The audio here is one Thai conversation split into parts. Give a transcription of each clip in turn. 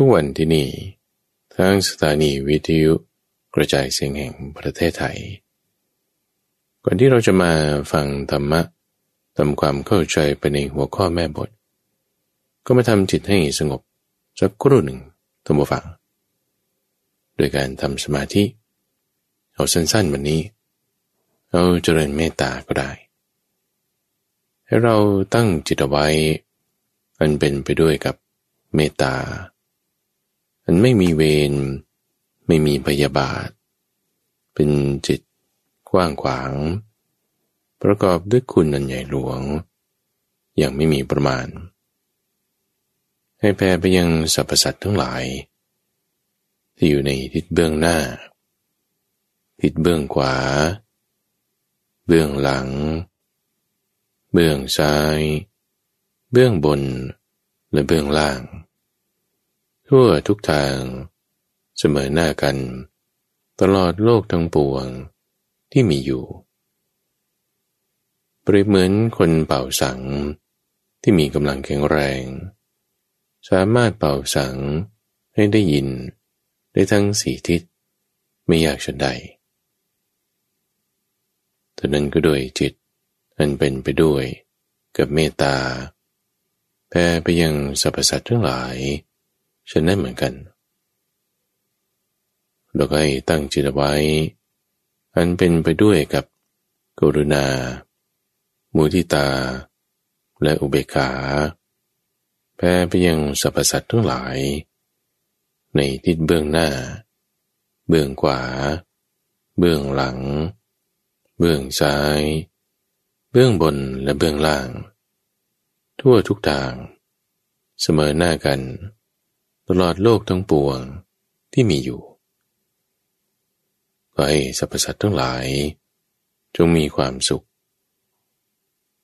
ทุกวันที่นี่ทางสถานีวิทยุกระจายเสียงแห่งประเทศไทย ก่อนที่เราจะมาฟังธรรมะทำความเข้าใจไปในหัวข้อแม่บท ก็มาทำจิตให้สงบสักครู่หนึ่งท่านผู้ฟัง โดยการทำสมาธิ เอาสั้นๆวันนี้ เอาเจริญเมตตาก็ได้ ให้เราตั้งจิตเอาไว้อันเป็นไปด้วยกับเมตตา อันไม่มีเวรไม่มีพยาบาท เป็นจิตกว้างขวาง ประกอบด้วยคุณอันใหญ่หลวง อย่างไม่มีประมาณ ให้แผ่ไปยังสรรพสัตว์ทั้งหลาย ที่อยู่ในทิศเบื้องหน้า ทิศเบื้องขวา เบื้องหลัง เบื้องซ้าย เบื้องบนและเบื้องล่าง ทั่วทุกทาง เสมอหน้ากัน ตลอดโลกทั้งปวงที่มีอยู่ เปรียบเหมือนคนเป่าสัง ที่มีกำลังแข็งแรง สามารถเป่าสังให้ได้ยิน ได้ทั้งสี่ทิศไม่ยากฉันใดแต่นั้นก็ด้วยจิตอันเป็นไปด้วยกับเมตตาแผ่ไปยังสรรพสัตว์ทั้งหลาย ฉันได้เหมือนกัน เราก็ให้ตั้งจิตไว้ อันเป็นไปด้วยกับกรุณา มุทิตา และอุเบกขาแผ่ไปยังสรรพสัตว์ทั้งหลาย ในทิศเบื้องหน้า เบื้องขวา เบื้องหลัง เบื้องซ้าย เบื้องบนและเบื้องล่าง ทั่วทุกทาง เสมอหน้ากัน ตลอดโลกทั้งปวงที่มีอยู่ขอให้สรรพสัตว์ทั้งหลาย จงมีความสุข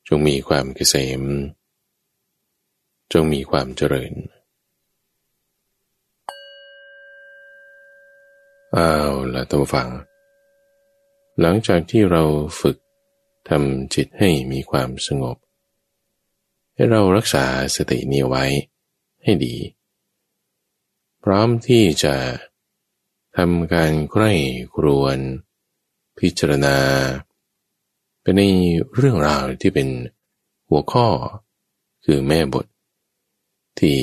จงมีความเกษม จงมีความเจริญอ้าวละตัวฟัง หลังจากที่เราฝึกทำจิตให้มีความสงบ ให้เรารักษาสตินี้ไว้ให้ดี พร้อมที่จะทำการใคร่ครวน พิจารณาเป็นในเรื่องราวที่เป็นหัวข้อคือแม่บท ที่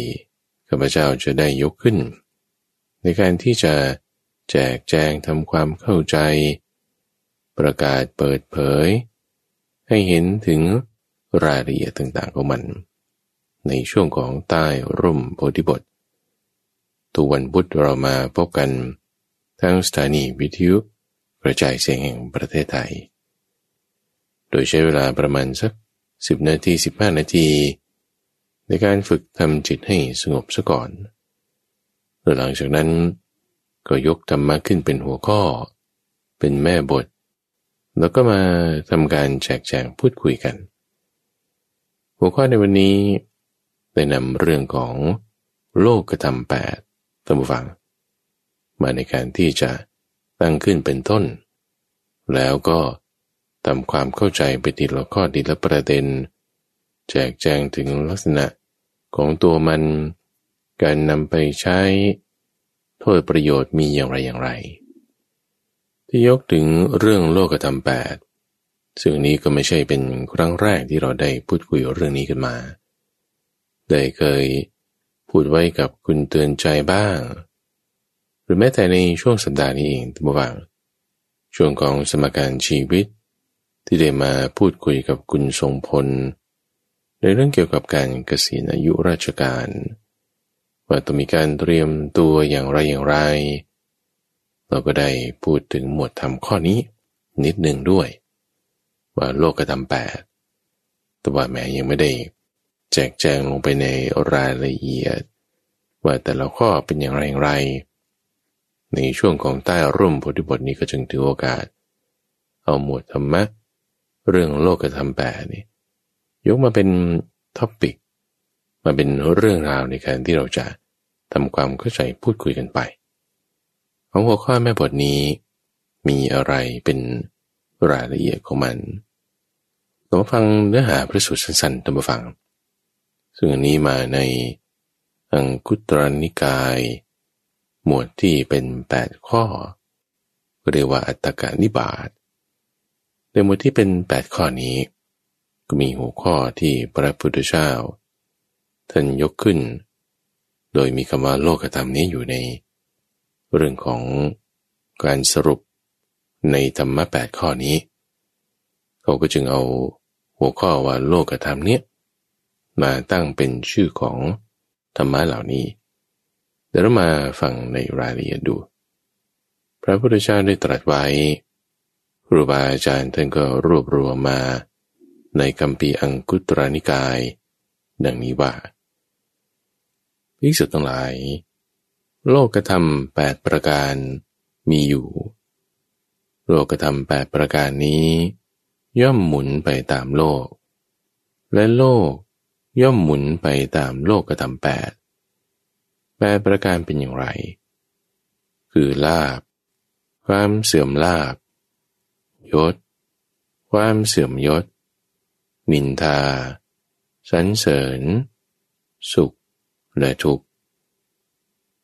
ข้าพเจ้าจะได้ยกขึ้น ในการที่จะแจกแจงทำความเข้าใจ ประกาศเปิดเผย ให้เห็นถึงรายละเอียดต่างๆของมัน ในช่วงของใต้ร่มโพธิบท ทุกวันพุธเรามาพบกันทั้งสถานีวิทยุกระจายเสียงแห่งประเทศไทย โดยใช้เวลาประมาณสัก 10 นาที 15 นาที ในการฝึกทำจิตให้สงบซะก่อนหลังจากนั้น ก็ยกธรรมะขึ้นเป็นหัวข้อ เป็นแม่บท แล้วก็มาทำการแจกแจงพูดคุยกัน หัวข้อในวันนี้ได้นำเรื่องของโลกกระทำแปดานผู้ฟัง มาในการที่จะตั้งขึ้นเป็นต้น แล้วก็ทำความเข้าใจไปทีละข้อทีละประเด็น แจกแจงถึงลักษณะของตัวมัน การนำไปใช้ โทษประโยชน์มีอย่างไรอย่างไร ที่ยกถึงเรื่องโลกธรรมแปดซึ่งนี้ก็ไม่ใช่เป็นครั้งแรกที่เราได้พูดคุยเรื่องนี้กันมา ได้เคย พูดไว้กับคุณเตือนใจบ้าง หรือแม้แต่ในช่วงสัปดาห์นี้เองทุกว่างช่วงของสมการชีวิต ที่ได้มาพูดคุยกับคุณทรงพล ในเรื่องเกี่ยวกับการเกษียณอายุราชการ ว่าต้องมีการเตรียมตัวอย่างไรอย่างไร เราก็ได้พูดถึงหมวดธรรมข้อนี้นิดหนึ่งด้วย ว่าโลกธรรมแปดแต่ว่าแม้ยังไม่ได้ จกแจงลงไปในรายละเอียด ว่าแต่ละข้อเป็นอย่างไรอย่างไร ในช่วงของใต้ร่มโพธิบทนี้ก็จึงถือโอกาส เอาหมวดธรรมะ เรื่องโลกธรรมแปดนี่ยกมาเป็นท็อปิกมาเป็นเรื่องราวในการที่เราจะทำความเข้าใจพูดคุยกันไป ของหัวข้อแม่บทนี้ มีอะไรเป็นรายละเอียดของมันเราฟังเนื้อหาพระสูตรสั้นๆตามฟัง ซึ่งอันนี้มาในอังคุตรนิกาย หมวดที่เป็นแปดข้อเรียกว่าอัตตกานิบาตในหมวดที่เป็นแปดข้อนี้ ก็มีหัวข้อที่พระพุทธเจ้าท่านยกขึ้น โดยมีคำว่าโลกธรรมนี้อยู่ใน เรื่องของการสรุปในธรรมะแปดข้อนี้ เขาก็จึงเอาหัวข้อว่าโลกธรรมเนี้ย มาตั้งเป็นชื่อของธรรมะเหล่านี้ เดี๋ยวเรามาฟังในรายละเอียดดู พระพุทธเจ้าได้ตรัสไว้ครูบาอาจารย์ท่านก็รวบรวมมา ในคำปีอังคุตรนิกาย ดังนี้ว่าภิกษุทั้งหลาย โลกธรรมแปดประการมีอยู่ โลกธรรมแปดประการนี้ ย่อมหมุนไปตามโลก และโลก ย่อมหมุนไปตามโลกธรรมแปดแปดประการเป็นอย่างไร คือลาบ ความเสื่อมลาบ ยศ ความเสื่อมยศ นินทาสรรเสริญ สุข และทุกข์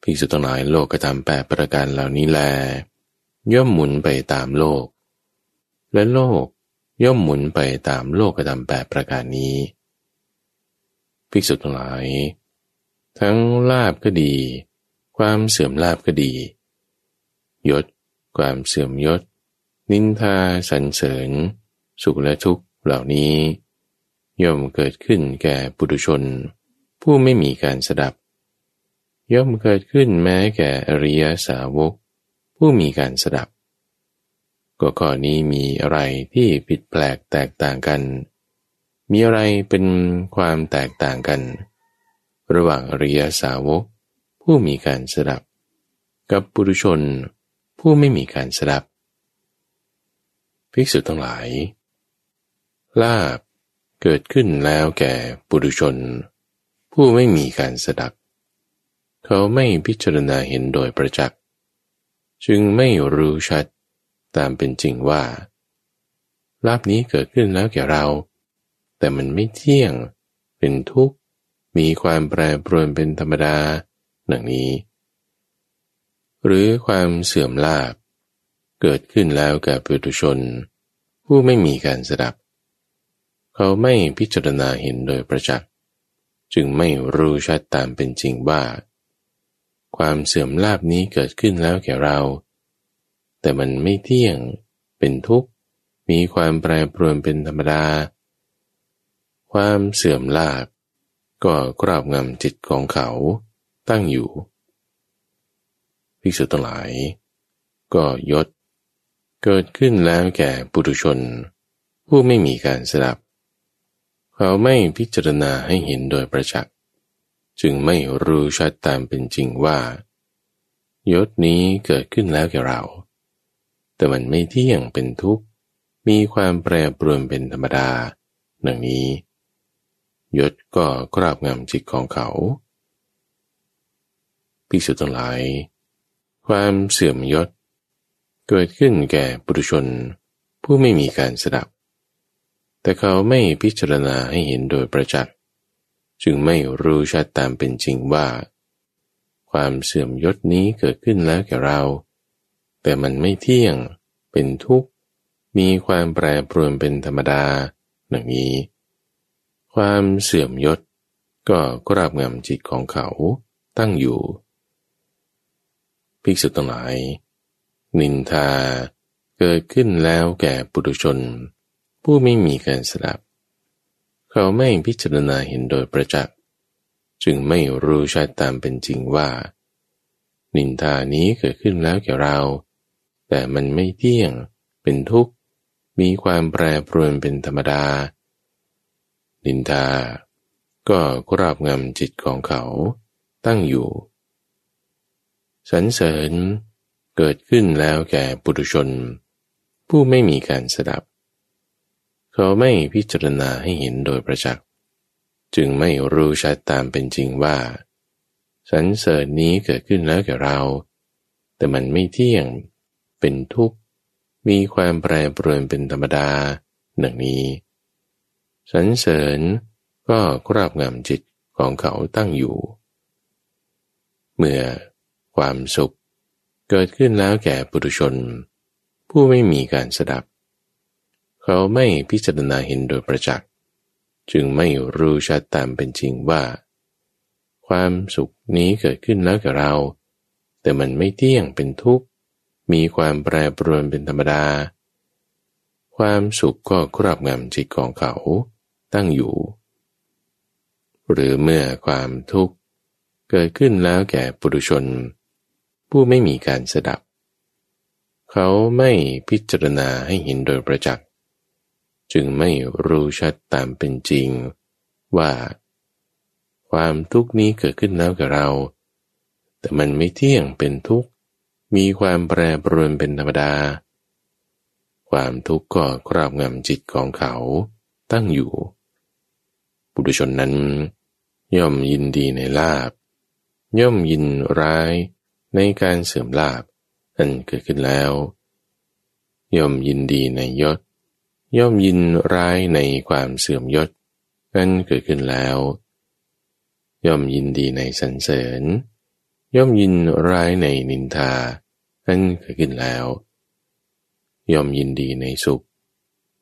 ภิกษุทั้งหลายโลกธรรมแปดประการเหล่านี้แล ย่อมหมุนไปตามโลก และโลกย่อมหมุนไปตามโลกธรรมแปดประการนี้ ภิกษุทั้งหลาย ทั้งลาบก็ดี ความเสื่อมลาบก็ดี ยศ ความเสื่อมยศ นินทาสรรเสริญ สุขและทุกข์เหล่านี้ ย่อมเกิดขึ้นแก่ปุถุชน ผู้ไม่มีการสดับ ย่อมเกิดขึ้นแม้แก่อริยสาวก ผู้มีการสดับก็ข้อนี้มีอะไรที่ผิดแปลกแตกต่างกัน มีอะไรเป็นความแตกต่างกัน ระหว่างอริยสาวก ผู้มีการสดับ กับปุถุชน ผู้ไม่มีการสดับ ภิกษุทั้งหลาย ลาบเกิดขึ้นแล้วแก่ปุถุชน ผู้ไม่มีการสดับ เขาไม่พิจารณาเห็นโดยประจักษ์จึงไม่รู้ชัดตามเป็นจริงว่าลาบนี้เกิดขึ้นแล้วแก่เรา แต่มันไม่เที่ยง เป็นทุกข์ มีความแปรปรวนเป็นธรรมดาดังนี้ หรือความเสื่อมลาบ เกิดขึ้นแล้วกับปุถุชน ผู้ไม่มีการสดับ เขาไม่พิจารณาเห็นโดยประจักษ์จึงไม่รู้ชัดตามเป็นจริงว่า ความเสื่อมลาบนี้เกิดขึ้นแล้วแก่เรา แต่มันไม่เที่ยง เป็นทุกข์ มีความแปรปรวนเป็นธรรมดา ความเสื่อมลาบก็กราบงำจิตของเขาตั้งอยู่ภิกษุทั้งหลาย ก็ยศ เกิดขึ้นแล้วแก่ปุถุชน ผู้ไม่มีการสดับ เขาไม่พิจารณาให้เห็นโดยประจักษ์จึงไม่รู้ชัดตามเป็นจริงว่า ยศนี้เกิดขึ้นแล้วแก่เรา แต่มันไม่เที่ยงเป็นทุกข์ มีความแปรปรวนเป็นธรรมดาดังนี้ ยศก็กราบงำจิตของเขาภิกษุทั้งหลาย ความเสื่อมยศ เกิดขึ้นแก่ปุถุชน ผู้ไม่มีการสดับ แต่เขาไม่พิจารณาให้เห็นโดยประจักษ์จึงไม่รู้ชัดตามเป็นจริงว่า ความเสื่อมยศนี้เกิดขึ้นแล้วแก่เรา แต่มันไม่เที่ยง เป็นทุกข์ มีความแปรปรวนเป็นธรรมดาดังนี้ ความเสื่อมยศ ก็กราบงำจิตของเขาตั้งอยู่ภิกษุทั้งหลาย นินทาเกิดขึ้นแล้วแก่ปุถุชน ผู้ไม่มีการสดับ เขาไม่พิจารณาเห็นโดยประจักษ์จึงไม่รู้ชัดตามเป็นจริงว่า นินทานี้เกิดขึ้นแล้วแก่เรา แต่มันไม่เที่ยง เป็นทุกข์ มีความแปรปรวนเป็นธรรมดา นินทา ก็กราบงำจิตของเขาตั้งอยู่ สรรเสริญเกิดขึ้นแล้วแก่ปุถุชน ผู้ไม่มีการสดับ เขาไม่พิจารณาให้เห็นโดยประจักษ์จึงไม่รู้ชัดตามเป็นจริงว่าสรรเสริญนี้เกิดขึ้นแล้วแก่เรา แต่มันไม่เที่ยง เป็นทุกข์ มีความแปรปรวนเป็นธรรมดาหนึ่งนี้ สรรเสริญก็กราบงำจิตของเขาตั้งอยู่ เมื่อความสุขเกิดขึ้นแล้วแก่ปุถุชน ผู้ไม่มีการสดับ เขาไม่พิจารณาเห็นโดยประจักษ์จึงไม่รู้ชัดตามเป็นจริงว่า ความสุขนี้เกิดขึ้นแล้วกับเรา แต่มันไม่เที่ยงเป็นทุกข์ มีความแปรปรวนเป็นธรรมดา ความสุขก็ครอบงำจิตของเขา ตั้งอยู่ หรือเมื่อความทุกข์เกิดขึ้นแล้วแก่ปุถุชน ผู้ไม่มีการสดับ เขาไม่พิจารณาให้เห็นโดยประจักษ์จึงไม่รู้ชัดตามเป็นจริง ว่า ความทุกข์นี้เกิดขึ้นแล้วกับเรา แต่มันไม่เที่ยงเป็นทุกข์ มีความแปรปรวนเป็นธรรมดา ความทุกข์ก็ครอบงำจิตของเขาตั้งอยู่ บุตุชนนั้น ย่อมยินดีในลาบ ย่อมยินร้ายในการเสื่อมลาบอันเกิดขึ้นแล้ว ย่อมยินดีในยศ ย่อมยินร้ายในความเสื่อมยศนั้นเกิดขึ้นแล้ว ย่อมยินดีในสรรเสริญ ย่อมยินร้ายในนินทานั้นเกิดขึ้นแล้ว ย่อมยินดีในสุข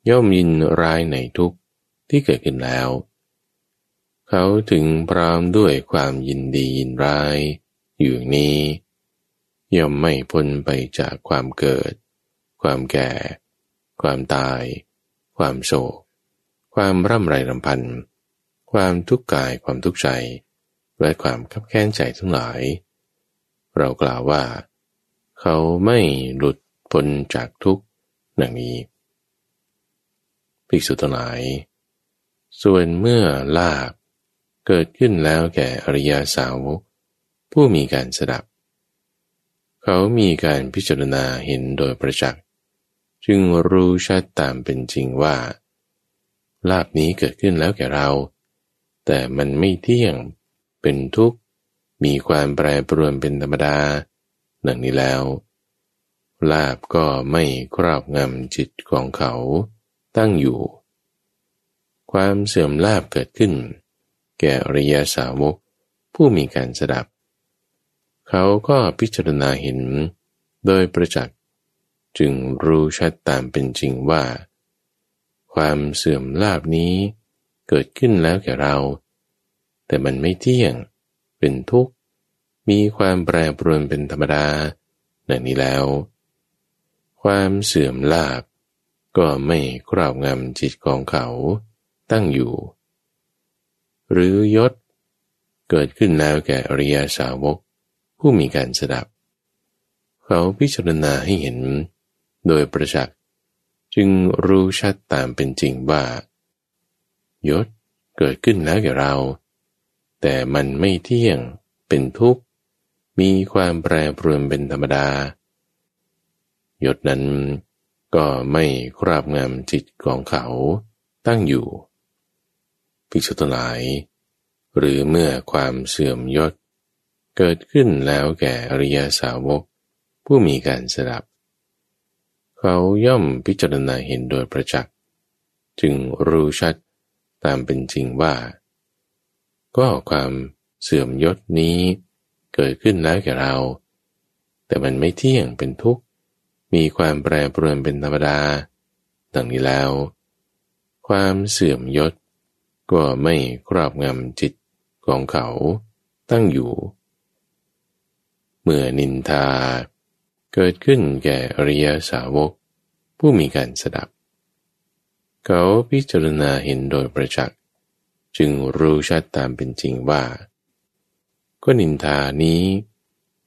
ย่อมยินร้ายในทุกข์ที่เกิดขึ้นแล้ว เขาถึงพร้อมด้วยความยินดียินร้าย อยู่นี้ ย่อมไม่พ้นไปจากความเกิด ความแก่ ความตาย ความโศก ความร่ำไรรำพัน ความทุกข์กายความทุกข์ใจ และความขับแค้นใจทั้งหลาย เรากล่าวว่า เขาไม่หลุดพ้นจากทุกข์ดังนี้ภิกษุทั้งหลาย ส่วนเมื่อลาบ เกิดขึ้นแล้วแก่อริยาสาวก ผู้มีการสดับ เขามีการพิจารณาเห็นโดยประจักษ์จึงรู้ชัดตามเป็นจริงว่า ลาบนี้เกิดขึ้นแล้วแก่เรา แต่มันไม่เที่ยงเป็นทุกข์ มีความแปรปรวนเป็นธรรมดาดังนี้แล้ว ลาบก็ไม่ครอบงำจิตของเขาตั้งอยู่ ความเสื่อมลาบเกิดขึ้น แก่อริยสาวกผู้มีการสดับ เขาก็พิจารณาเห็นโดยประจักษ์จึงรู้ชัดตามเป็นจริงว่า ความเสื่อมลาบนี้เกิดขึ้นแล้วแก่เรา แต่มันไม่เที่ยง เป็นทุกข์ มีความแปรปรวนเป็นธรรมดาดังนี้แล้ว ความเสื่อมลาบก็ไม่ครอบงำจิตของเขาตั้งอยู่ หรือยศ เกิดขึ้นแล้วแก่อริยาสาวก ผู้มีการสดับ เขาพิจารณาให้เห็น โดยประจักษ์จึงรู้ชัดตามเป็นจริงว่า ยศเกิดขึ้นแล้วแก่เรา แต่มันไม่เที่ยงเป็นทุกข์ มีความแปรปรวนเป็นธรรมดา ยศนั้นก็ไม่คราบงามจิตของเขาตั้งอยู่ ภิกษุทั้งหลาย หรือเมื่อความเสื่อมยศ เกิดขึ้นแล้วแก่อริยสาวก ผู้มีการสดับ เขาย่อมพิจารณาเห็นโดยประจักษ์จึงรู้ชัดตามเป็นจริงว่า ก็ความเสื่อมยศนี้เกิดขึ้นแล้วแก่เรา แต่มันไม่เที่ยงเป็นทุกข์ มีความแปรปรวนเป็นธรรมดา ดังนี้แล้ว ความเสื่อมยศ ก็ไม่ครอบงำจิตของเขาตั้งอยู่ เมื่อนินทา เกิดขึ้นแก่อริยสาวก ผู้มีการสดับ เขาพิจารณาเห็นโดยประจักษ์จึงรู้ชัดตามเป็นจริงว่า ก็นินทานี้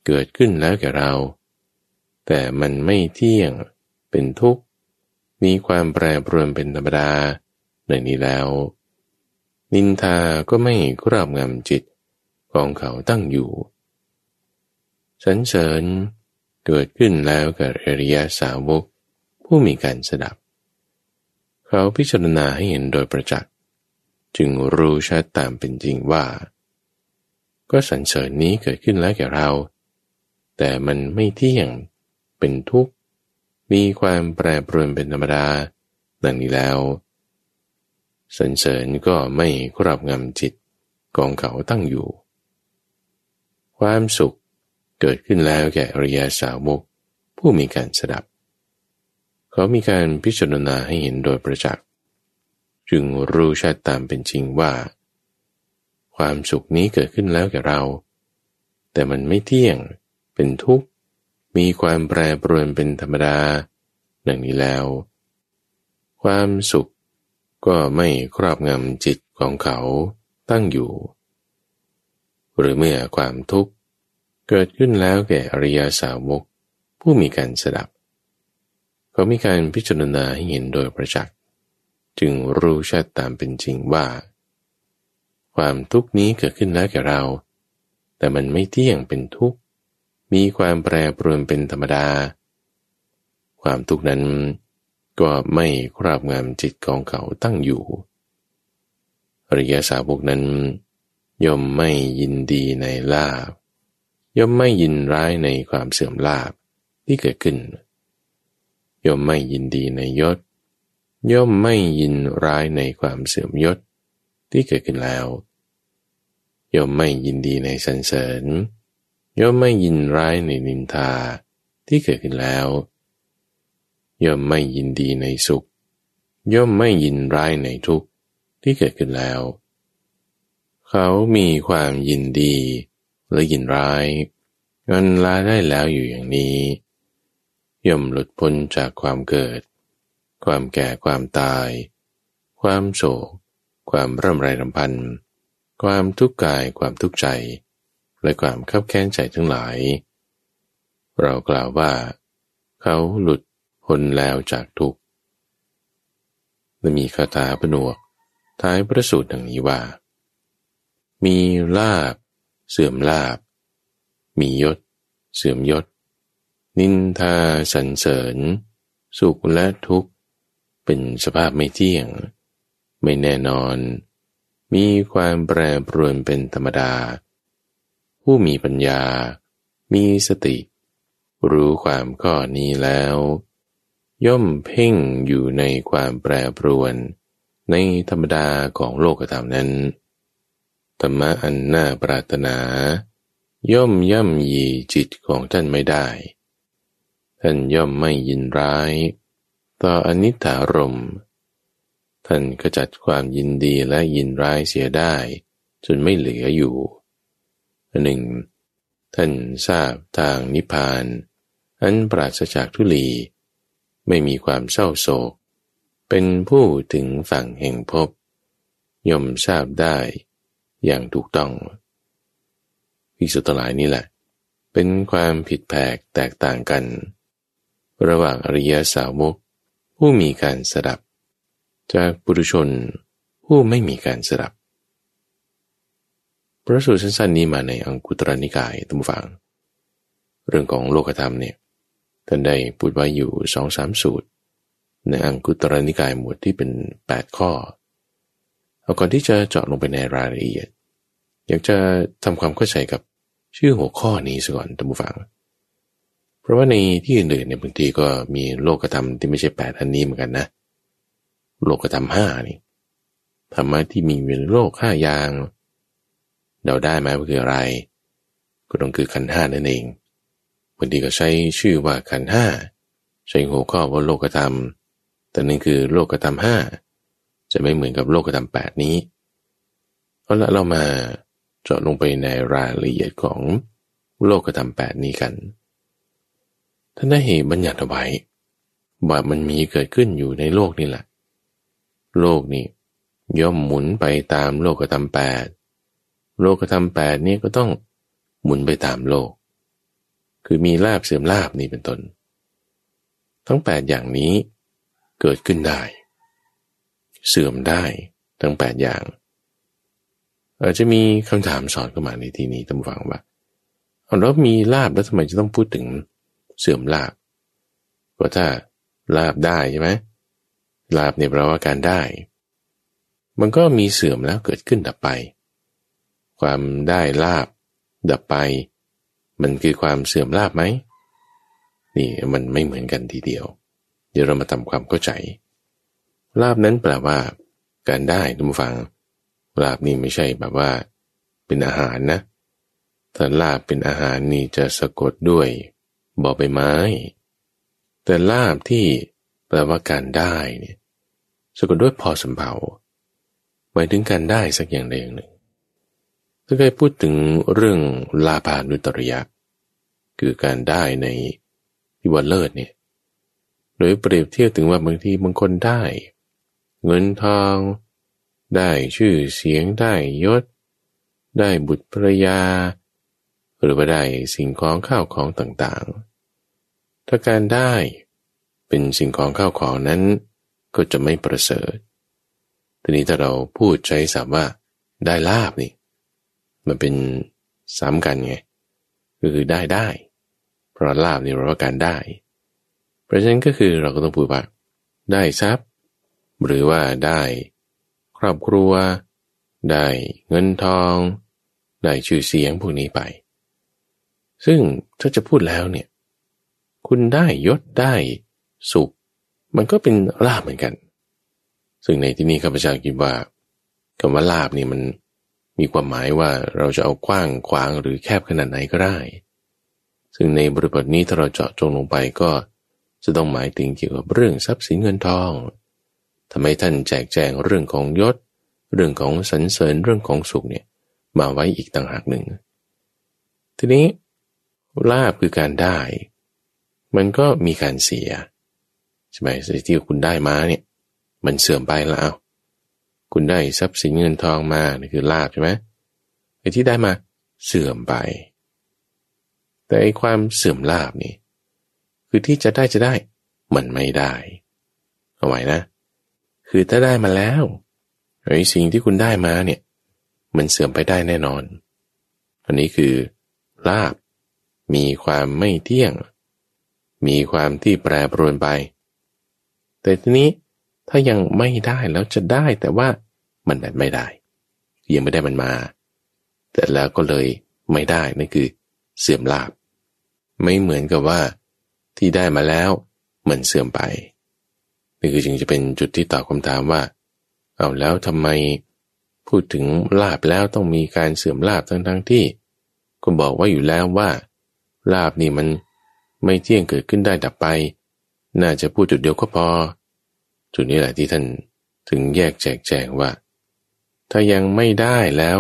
เกิดขึ้นแล้วแก่เรา แต่มันไม่เที่ยงเป็นทุกข์ มีความแปรปรวนเป็นธรรมดาในนี้แล้ว นินทาก็ไม่ครอบงำจิตของเขาตั้งอยู่สรรเสริญเกิดขึ้นแล้วกับอริยสาวกผู้มีการสดับ เขาพิจารณาให้เห็นโดยประจักษ์จึงรู้ชัดตามเป็นจริงว่า ก็สรรเสริญนี้เกิดขึ้นแล้วแก่เรา แต่มันไม่เที่ยงเป็นทุกข์ มีความแปรปรวนเป็นธรรมดา ดังนี้แล้ว สรรเสริญก็ไม่ครอบงำจิตกองเขาตั้งอยู่ ความสุขเกิดขึ้นแล้วแก่อริยสาวกผู้มีการสดับ เขามีการพิจารณาให้เห็นโดยประจักษ์จึงรู้ชัดตามเป็นจริงว่า ความสุขนี้เกิดขึ้นแล้วแก่เรา แต่มันไม่เที่ยงเป็นทุกข์ มีความแปรปรวนเป็นธรรมดา ดังนี้แล้ว ความสุข ก็ไม่ครอบงำจิตของเขาตั้งอยู่ หรือเมื่อความทุกข์เกิดขึ้นแล้วแก่อริยาสาวกผู้มีการสดับ เขามีการพิจารณาให้เห็นโดยประจักษ์จึงรู้ชัดตามเป็นจริงว่า ความทุกข์นี้เกิดขึ้นแล้วแก่เรา แต่มันไม่เที่ยงเป็นทุกข์ มีความแปรปรวนเป็นธรรมดา ความทุกข์นั้น ก็ไม่ครอบงำจิตของเขาตั้งอยู่อริยสาวกนั้น ย่อมไม่ยินดีในลาบ ย่อมไม่ยินร้ายในความเสื่อมลาบที่เกิดขึ้น ย่อมไม่ยินดีในยศ ย่อมไม่ยินร้ายในความเสื่อมยศที่เกิดขึ้นแล้ว ย่อมไม่ยินดีในสรรเสริญ ย่อมไม่ยินร้ายในนินทาที่เกิดขึ้นแล้ว ย่อมไม่ยินดีในสุข ย่อมไม่ยินร้ายในทุกข์ที่เกิดขึ้นแล้ว เขามีความยินดีหรือยินร้ายอันลาได้แล้วอยู่อย่างนี้ ย่อมหลุดพ้นจากความเกิด ความแก่ความตาย ความโศก ความร่ำไรรำพันความทุกข์กายความทุกข์ใจ และความขับแค้นใจทั้งหลาย เรากล่าวว่า เขาหลุด พ้นแล้วจากทุกข์และมีคาถาผนวก ท้ายพระสูตรดังนี้ว่า มีลาบ เสื่อมลาบ มียศ เสื่อมยศ นินทาสรรเสริญ สุขและทุกข์เป็นสภาพไม่เที่ยง ไม่แน่นอน มีความแปรปรวนเป็นธรรมดา ผู้มีปัญญา มีสติ รู้ความข้อนี้แล้ว ย่อมเพ่งอยู่ในความแปรปรวน ในธรรมดาของโลกธรรมนั้น ธรรมะอันน่าปรารถนา ย่อมย่ำยีจิตของท่านไม่ได้ ท่านย่อมไม่ยินร้าย ต่ออนิถารม ท่านขจัดความยินดีและยินร้ายเสียได้ จนไม่เหลืออยู่หนึ่งท่านทราบทางนิพพาน อันปราศจากทุลี ไม่มีความเศร้าโศก เป็นผู้ถึงฝั่งแห่งพบย่อมทราบได้อย่างถูกต้องพิสุทหลายนี่แหละ เป็นความผิดแผกแตกต่างกัน ระหว่างอริยสาวกผู้มีการสดับ จากปุถุชนผู้ไม่มีการสดับ พระสูตรสั้นๆนี้มาในอังคุตรนิกายตัมฟัง เรื่องของโลกธรรมเนี่ย ท่านได้พูดไว้อยู่สองสามสูตร ในอังคุตรนิกายหมวดที่เป็น 8 ข้อเอาก่อนที่จะเจาะลงไปในรายละเอียด อยากจะทำความเข้าใจกับชื่อหัวข้อนี้สก่อนท่านผู้ฟัง เพราะว่าในที่อื่นๆในบางทีก็มีโลกธรรมที่ไม่ใช่แปดอันนี้เหมือนกันนะ โลกธรรมห้านี่ธรรมะที่มีอยู่ในโลกห้าอย่าง เดาได้ไหมว่าคืออะไร ก็ต้องคือขันห้านั่นเอง บางทีก็ใช้ชื่อว่าขันห้าใช้หัวข้อว่าโลกธรรม แต่นั่นคือโลกธรรมห้าจะไม่เหมือนกับโลกธรรมแปดนี้เอาละเรามาเจาะลงไปในรายละเอียดของโลกธรรมแปดนี้กันท่านได้เหตุบัญญัติไว้ว่ามันมีเกิดขึ้นอยู่ในโลกนี่แหละ โลกนี้ย่อมหมุนไปตามโลกธรรมแปดโลกธรรมแปดนี้ก็ต้องหมุนไปตามโลก คือมีลาบเสื่อมลาบนี่เป็นต้น ทั้งแปดอย่างนี้เกิดขึ้นได้ เสื่อมได้ทั้งแปดอย่าง อาจจะมีคำถามสอนเข้ามาในที่นี้ตั้งฟังว่าเอาแล้วมีลาบแล้วทำไมจะต้องพูดถึงเสื่อมลาบก็ถ้าลาบได้ใช่ไหมลาบเนี่ยแปลว่าการได้ มันก็มีเสื่อมแล้วเกิดขึ้นดับไป ความได้ลาบดับไป มันคือความเสื่อมลาบไหมนี่มันไม่เหมือนกันทีเดียว เดี๋ยวเรามาทำความเข้าใจ ลาบนั้นแปลว่า การได้ทุกฟัง ลาบนี่ไม่ใช่แบบว่า เป็นอาหารนะถ้าลาบเป็นอาหารนี่จะสะกดด้วยบอใบไม้ แต่ลาบที่แปลว่าการได้เนี่ยสะกดด้วยพอสำเภาหมายถึงการได้สักอย่างใดอย่างหนึ่ง ถ้าเคยพูดถึงเรื่องลาภานุตริยะ คือการได้ในที่ว่าเลิศเนี่ยโดยเปรียบเทียบถึงว่าบางทีบางคนได้ เงินทอง ได้ชื่อเสียงได้ยศ ได้บุตรภรยา หรือว่าได้สิ่งของข้าวของต่างๆ ถ้าการได้เป็นสิ่งของข้าวของนั้นก็จะไม่ประเสริฐ ทีนี้ถ้าเราพูดใช้ศัพท์ว่าได้ลาบนี่ มันเป็นสามกันไงก็คือได้ได้ เพราะลาบนี่เราว่าการได้ เพราะฉะนั้นก็คือเราก็ต้องพูดว่า ได้ทรัพย์ หรือว่าได้ ครอบครัว ได้เงินทอง ได้ชื่อเสียงพวกนี้ไป ซึ่งถ้าจะพูดแล้วเนี่ย คุณได้ยศได้สุข มันก็เป็นลาบเหมือนกัน ซึ่งในที่นี้ข้าพเจ้าคิดว่าคำว่าลาบนี่มัน มีความหมายว่าเราจะเอากว้างขวางหรือแคบขนาดไหนก็ได้ ซึ่งในบริบทนี้ถ้าเราเจาะจงลงไปก็จะต้องหมายถึงเกี่ยวกับเรื่องทรัพย์สินเงินทองทำไมท่านแจกแจงเรื่องของยศ เรื่องของสรรเสริญเรื่องของสุขเนี่ยมาไว้อีกต่างหากหนึ่ง ทีนี้ลาบคือการได้ มันก็มีการเสียใช่ไหมสิ่งที่คุณได้มาเนี่ย มันเสื่อมไปแล้ว คุณได้ทรัพย์สินเงินทองมานี่คือลาบใช่ไหมไอ้ที่ได้มาเสื่อมไป แต่ไอ้ความเสื่อมลาบนี่ คือที่จะได้จะได้ มันไม่ได้ เอาไว้นะ คือถ้าได้มาแล้วไอ้สิ่งที่คุณได้มาเนี่ย มันเสื่อมไปได้แน่นอน อันนี้คือ ลาบ มีความไม่เที่ยง มีความที่แปรปรวนไป แต่ทีนี้ ถ้ายังไม่ได้แล้วจะได้แต่ว่ามันไม่ได้ ยังไม่ได้มันมา แต่แล้วก็เลยไม่ได้นั่นคือ เสื่อมลาบ ไม่เหมือนกับว่า ที่ได้มาแล้วมันเสื่อมไปนี่คือจึงจะเป็นจุดที่ตอบคำถามว่า เอาแล้วทำไมพูดถึงลาบแล้วต้องมีการเสื่อมลาบทั้งทั้งที่ ก็บอกว่าอยู่แล้วว่า ลาบนี่มันไม่เที่ยงเกิดขึ้นได้ดับไป น่าจะพูดจุดเดียวก็พอ จุดนี้แหละที่ท่านถึงแยกแจกแจงว่า ถ้ายังไม่ได้แล้ว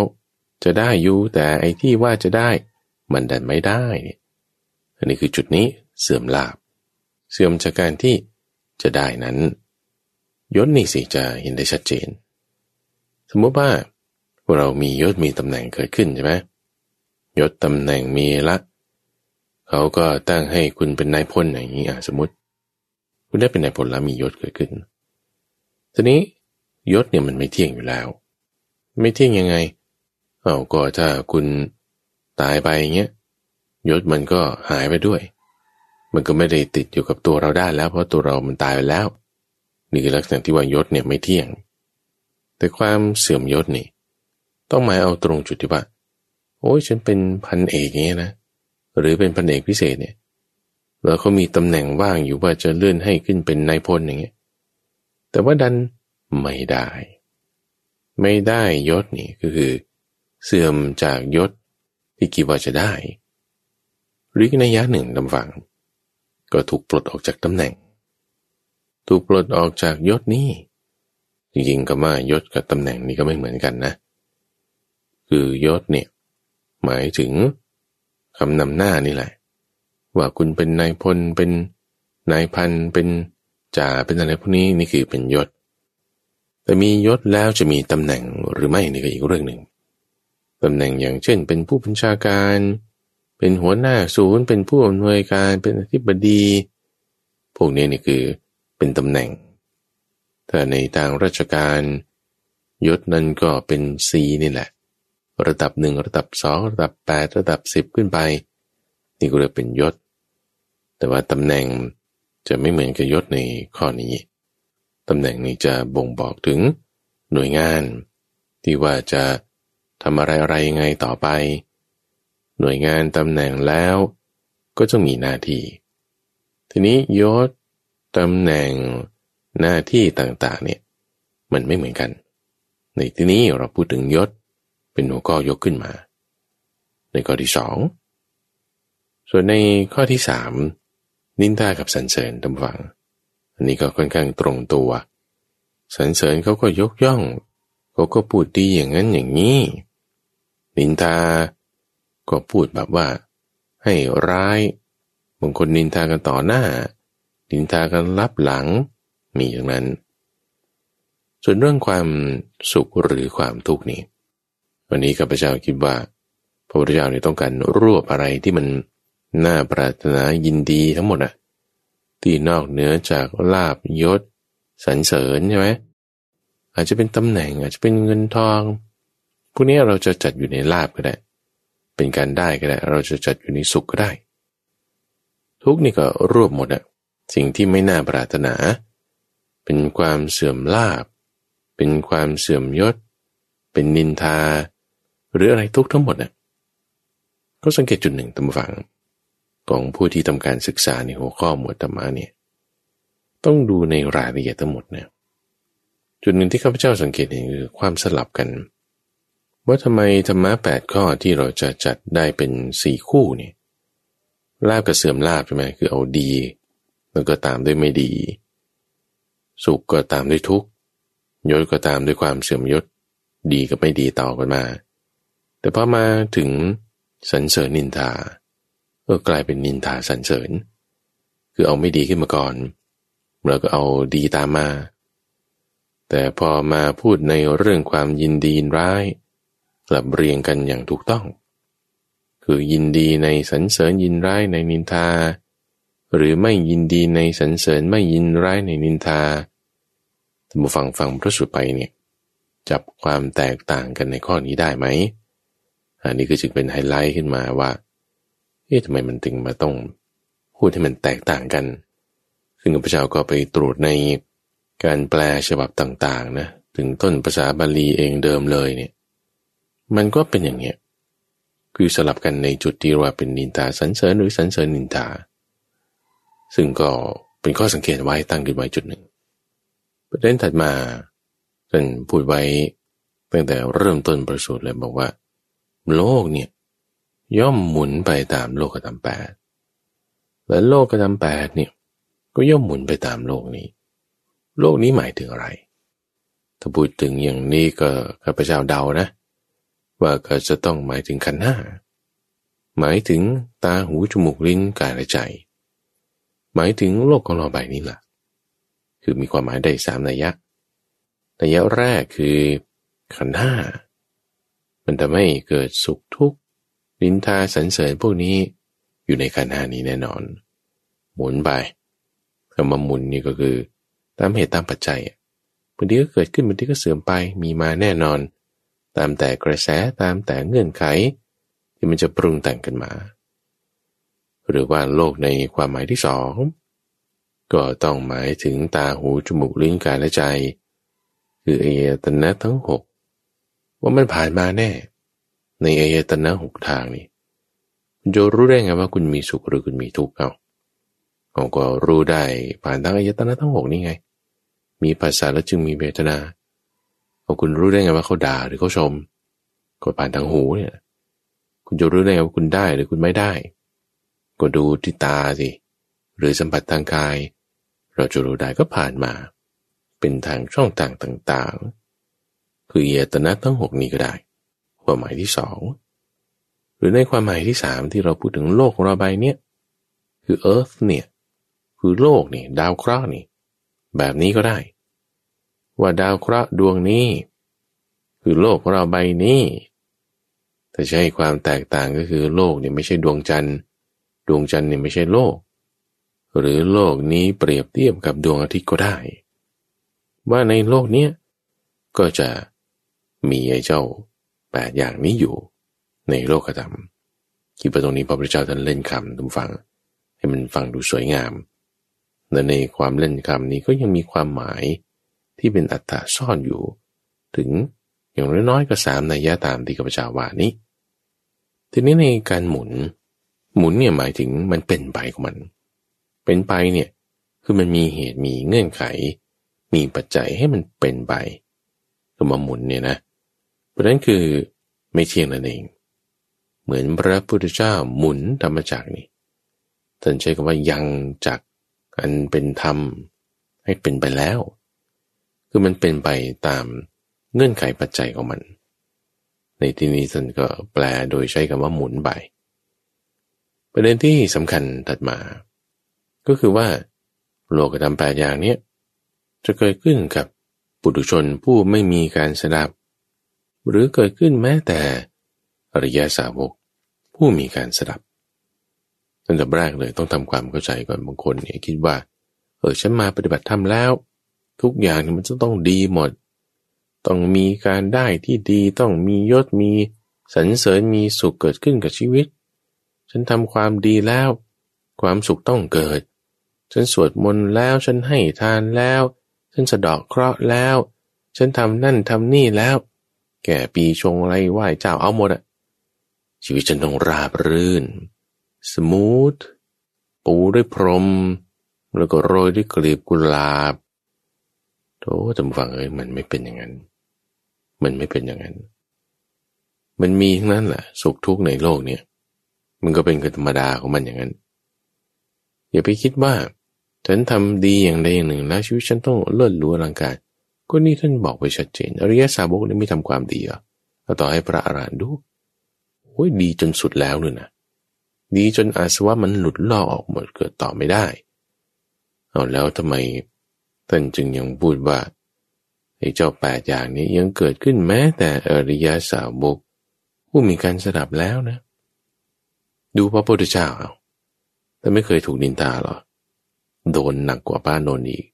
จะได้อยู่แต่ไอ้ที่ว่าจะได้มันดันไม่ได้อันนี้คือจุดนี้เสื่อมลาบ เสื่อมจากการที่จะได้นั้นยศนี่สิจะเห็นได้ชัดเจน สมมติว่าเรามียศมีตำแหน่งเกิดขึ้นใช่ไหมยศตำแหน่งมีละ เขาก็ตั้งให้คุณเป็นนายพลอย่างนี้อะสมมติ คุณได้เป็นนายพลแล้วมียศเกิดขึ้น ทีนี้ยศเนี่ยมันไม่เที่ยงอยู่แล้ว ไม่เที่ยงยังไง เอาก็ถ้าคุณตายไปเงี้ยยศมันก็หายไปด้วย มันก็ไม่ได้ติดอยู่กับตัวเราได้แล้ว เพราะตัวเรามันตายไปแล้ว นี่คือลักษณะที่ว่ายศเนี่ยไม่เที่ยง แต่ความเสื่อมยศนี่ ต้องหมายเอาตรงจุดที่ว่า โอ้ยฉันเป็นพันเอกเงี้ยนะ หรือเป็นพันเอกพิเศษเนี่ย แล้วเขามีตำแหน่งว่างอยู่ว่าจะเลื่อนให้ขึ้นเป็นนายพลอย่างเงี้ย แต่ว่าดันไม่ได้ ไม่ได้ยศนี่ก็คือ เสื่อมจากยศที่คิดว่าจะได้หรือในยะหนึ่งลำฝัง ก็ถูกปลดออกจากตำแหน่ง ถูกปลดออกจากยศนี้จริงๆก็มายศกับตำแหน่งนี้ก็ไม่เหมือนกันนะ คือยศเนี่ยหมายถึงคำนำหน้านี่แหละ ว่าคุณเป็นนายพลเป็นนายพันเป็น จ่าเป็นอะไรพวกนี้นี่คือเป็นยศ แต่มียศแล้วจะมีตำแหน่งหรือไม่นี่ก็อีกเรื่องหนึ่งตำแหน่งอย่างเช่น เป็นผู้บัญชาการ เป็นหัวหน้าศูนย์ เป็นผู้อำนวยการเป็นอธิบดี พวกนี้นี่คือเป็นตำแหน่งถ้าในทางราชการยศนั้นก็เป็นซีนี่แหละ ระดับหนึ่งระดับสองระดับแปดระดับสิบขึ้นไป นี่ก็เรียกเป็นยศ แต่ว่าตำแหน่ง จะไม่เหมือนกับยศในข้อนี้ตำแหน่งนี้จะบ่งบอกถึงหน่วยงาน ที่ว่าจะทำอะไรอะไรยังไงต่อไป หน่วยงานตำแหน่งแล้วก็จะมีหน้าที่ ทีนี้ยศตำแหน่งหน้าที่ต่างๆเนี่ยมันไม่เหมือนกัน ในที่นี้เราพูดถึงยศเป็นหัวข้อยกขึ้นมา ในข้อที่สองส่วนในข้อที่สาม นินทากับสรรเสริญตำฝัง อันนี้ก็ค่อนข้างตรงตัวสรรเสริญเขาก็ยกย่องเขาก็พูดดีอย่างนั้นอย่างนี้ นินทา ก็พูดแบบว่า ให้ร้ายบางคนนินทากันต่อหน้า นินทากันรับหลัง มีอย่างนั้น ส่วนเรื่องความสุขหรือความทุกข์นี่วันนี้ข้าพเจ้าคิดว่าพระพุทธเจ้าเนี่ยต้องการรวบอะไรที่มัน น่าปรารถนายินดีทั้งหมดอะที่นอกเหนือจากลาบยศสรรเสริญใช่ไหมอาจจะเป็นตำแหน่งอาจจะเป็นเงินทอง พวกนี้เราจะจัดอยู่ในลาบก็ได้ เป็นการได้ก็ได้ เราจะจัดอยู่ในสุขก็ได้ ทุกนี่ก็รวบหมดอะสิ่งที่ไม่น่าปรารถนา เป็นความเสื่อมลาบ เป็นความเสื่อมยศ เป็นนินทา หรืออะไรทุกทั้งหมดน่ะก็สังเกตจุดหนึ่งตั้งฟัง ของผู้ที่ทำการศึกษาในหัวข้อหมวดธรรมะเนี่ยต้องดูในรายละเอียดทั้งหมดเนี่ยจุดหนึ่งที่ข้าพเจ้าสังเกตเห็นคือความสลับกัน ว่าทำไมธรรมะแปดข้อที่เราจะจัดได้เป็นสี่คู่เนี่ยลาบกับเสื่อมลาบใช่ไหมคือเอาดี แล้วก็ตามด้วยไม่ดี สุขก็ตามด้วยทุกข์ยศก็ตามด้วยความเสื่อมยศ ดีกับไม่ดีต่อกันมา แต่พอมาถึงสรรเสริญนินทา ก็กลายเป็นนินทาสรรเสริญ คือเอาไม่ดีขึ้นมาก่อนแล้วก็เอาดีตามมา แต่พอมาพูดในเรื่องความยินดีร้ายกลับเรียงกันอย่างถูกต้อง คือยินดีในสรรเสริญยินร้ายในนินทา หรือไม่ยินดีในสรรเสริญไม่ยินร้ายในนินทาท่านผู้ฟังฟังพระสุไปเนี่ยจับความแตกต่างกันในข้อนี้ได้ไหมอันนี้ก็จึงเป็นไฮไลท์ขึ้นมาว่า เอ๊ะทำไมมันถึงมาต้องพูดให้มันแตกต่างกัน ซึ่งพระเจ้าก็ไปตรวจในการแปลฉบับต่างๆนะ ถึงต้นภาษาบาลีเองเดิมเลยเนี่ย มันก็เป็นอย่างเนี้ย คือสลับกันในจุดที่ว่าเป็นนินทาสันเสริญหรือสันเสริญนินทา ซึ่งก็เป็นข้อสังเกตไว้ตั้งขึ้นไว้จุดหนึ่ง ประเด็นถัดมาท่านพูดไว้ตั้งแต่เริ่มต้นประสูตรเลยบอกว่า โลกเนี่ย ย่อมหมุนไปตามโลกธรรมแปดและโลกธรรมแปดเนี่ยก็ย่อมหมุนไปตามโลกนี้ โลกนี้หมายถึงอะไร ถ้าพูดถึงอย่างนี้ก็ข้าพเจ้าเดานะ ว่าก็จะต้องหมายถึงขันห้าหมายถึงตาหูจมูกลิ้นกายและใจ หมายถึงโลกของเราใบนี้แหละคือมีความหมายได้สามนัยยะนัยยะแรกคือขันห้ามันทำให้เกิดสุขทุกข์ นินทาสรรเสริญพวกนี้อยู่ในขันธ์นี้แน่นอน หมุนไปคำว่าหมุนนี่ก็คือ ตามเหตุตามปัจจัยบางทีก็เกิดขึ้นบางทีก็เสื่อมไปมีมาแน่นอน ตามแต่กระแสตามแต่เงื่อนไข ที่มันจะปรุงแต่งกันมา หรือว่าโลกในความหมายที่สองก็ต้องหมายถึงตาหูจมูกลิ้นกายและใจ คือเอตนะทั้งหกว่ามันผ่านมาแน่ ในอายตนะหกทางนี่คุณจะรู้ได้ไงว่าคุณมีสุขหรือคุณมีทุกข์เอาเราก็รู้ได้ผ่านทางอายตนะทั้งหกนี่ไง มีภาษาแล้วจึงมีเวทนาเอาคุณรู้ได้ไงว่าเขาด่าหรือเขาชม ก็ผ่านทางหูเนี่ย คุณจะรู้ได้ไงว่าคุณได้หรือคุณไม่ได้ ก็ดูที่ตาสิหรือสัมผัสทางกาย เราจะรู้ได้ก็ผ่านมา เป็นทางช่องทางต่างๆ คือเยตนะทั้งหกนี้ก็ได้ ความหมายที่สองหรือในความหมายที่สามที่เราพูดถึงโลกของเราใบเนี้ยคือ Earth เนี่ยคือโลกนี่ดาวเคราะห์นี่ แบบนี้ก็ได้ ว่าดาวเคราะห์ดวงนี้ คือโลกของเราใบนี้ แต่ใช่ความแตกต่างก็คือโลกเนี่ยไม่ใช่ดวงจันทร์ ดวงจันทร์เนี่ยไม่ใช่โลก หรือโลกนี้เปรียบเทียบกับดวงอาทิตย์ก็ได้ ว่าในโลกเนี้ยก็จะมีไอ้เจ้า แปดอย่างนี้อยู่ในโลกธรรมคิดว่าตรงนี้พระพุทธเจ้าท่านเล่นคำทุกฟัง ให้มันฟังดูสวยงามและในความเล่นคำนี้ก็ยังมีความหมายที่เป็นอัตตาซ่อนอยู่ ถึงอย่างน้อยๆก็สามในยะตามที่ข้าพเจ้าวานี้ ทีนี้ในการหมุน หมุนเนี่ยหมายถึงมันเป็นไปของมัน เป็นไปเนี่ยคือมันมีเหตุมีเงื่อนไข มีปัจจัยให้มันเป็นไปก็มาหมุนเนี่ยนะเราะนั้นคือไม่เที่ยงนั่นเอง เหมือนพระพุทธเจ้าหมุนธรรมจักรนี่ท่านใช้คำว่ายังจักอันเป็นธรรมให้เป็นไปแล้ว คือมันเป็นไปตามเงื่อนไขปัจจัยของมัน ในที่นี้ท่านก็แปลโดยใช้คำว่าหมุนไปประเด็นที่สำคัญถัดมา ก็คือว่า โลกธรรมแปดอย่างนี้จะเกิดขึ้นกับปุถุชนผู้ไม่มีการสดับ หรือเกิดขึ้นแม้แต่อริยสาวก ผู้มีการสดับตั้งแต่แรกเลยต้องทำความเข้าใจก่อนบางคนเนี่ยคิดว่า เออฉันมาปฏิบัติธรรมแล้ว ทุกอย่างมันจะต้องดีหมด ต้องมีการได้ที่ดีต้องมียศมีสรรเสริญมีสุขเกิดขึ้นกับชีวิต ฉันทำความดีแล้ว ความสุขต้องเกิด ฉันสวดมนต์แล้วฉันให้ทานแล้ว ฉันสะดอกเคราะห์แล้ว ฉันทำนั่นทำนี่แล้ว แก่ปีชงไรไหว้เจ้าเอาหมดอะชีวิตฉันต้องราบรื่น สมูท ปูด้วยพรม แล้วก็โรยด้วยกลีบกุหลาบโธ่จำฟังเอ้ยมันไม่เป็นอย่างนั้น มันไม่เป็นอย่างนั้น มันมีทั้งนั้นแหละสุขทุกข์ในโลกเนี่ย มันก็เป็นธรรมดาของมันอย่างนั้น อย่าไปคิดว่าฉันทำดีอย่างใดอย่างหนึ่งแล้วชีวิตฉันต้องเลิศหรูอลังการ ก็นี่ท่านบอกไว้ชัดเจน อริยสาวกนี่ไม่ทำความดีอะเอาต่อให้พระอรหันต์ดูโอ้ยดีจนสุดแล้วเลยนะดีจนอาสวะมันหลุดล่อออกหมดเกิดต่อไม่ได้เอาแล้วทำไมท่านจึงยังพูดว่าไอ้เจ้าแปดอย่างนี้ยังเกิดขึ้นแม้แต่อริยสาวกผู้มีการสดับแล้วนะ ดูพระพุทธเจ้าเอาแต่ไม่เคยถูกนินทาหรอ โดนหนักกว่าป้าโนนอีก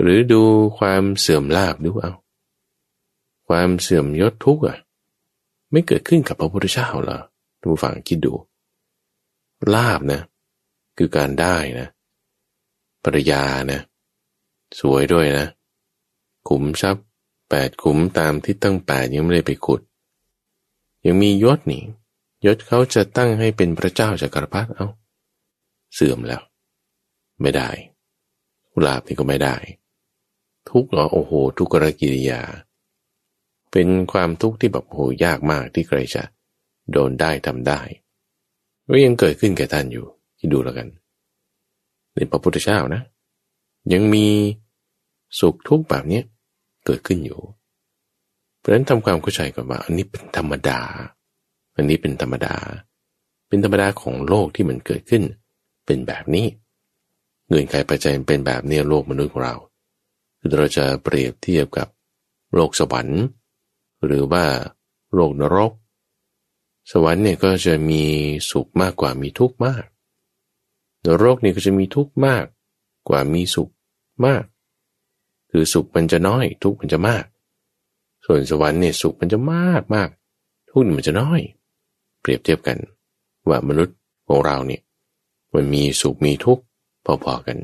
หรือดูความเสื่อมลาบดูเอา ความเสื่อมยศทุกข์อะ ไม่เกิดขึ้นกับพระพุทธเจ้าเหรอทุกฝั่งคิดดู ลาบนะ คือการได้นะปริยานะ สวยด้วยนะ ขุมทรัพย์แปดขุมตามที่ตั้งแปดยังไม่ได้ไปขุด ยังมียศนี่ยศเขาจะตั้งให้เป็นพระเจ้าจากกรพรรดิเอาเสื่อมแล้ว ไม่ได้ลาบนี่ก็ไม่ได้ ทุกเหรอโอ้โห ทุกรกิริยา เป็นความทุกข์ที่แบบโหยากมากที่ใครจะโดนได้ทำได้ก็ยังเกิดขึ้นแก่ท่านอยู่ที่ดูแล้วกันในพระพุทธเจ้านะ ยังมีสุขทุกข์แบบนี้เกิดขึ้นอยู่ เพราะฉะนั้นทำความเข้าใจก่อนว่า อันนี้เป็นธรรมดา อันนี้เป็นธรรมดา เป็นธรรมดาของโลกที่มันเกิดขึ้น เป็นแบบนี้ เงื่อนไขปัจจัยเป็นแบบนี้โลกมนุษย์ของเรา คือเราจะเปรียบเทียบกับโลกสวรรค์ หรือว่าโลกนรก สวรรค์เนี่ยก็จะมีสุขมากกว่ามีทุกข์มาก นรกเนี่ยก็จะมีทุกข์มากกว่ามีสุขมาก คือสุขมันจะน้อย ทุกข์มันจะมาก ส่วนสวรรค์เนี่ยสุขมันจะมากมากทุกข์มันจะน้อย เปรียบเทียบกัน ว่ามนุษย์ของเราเนี่ยมันมีสุขมีทุกข์พอๆกัน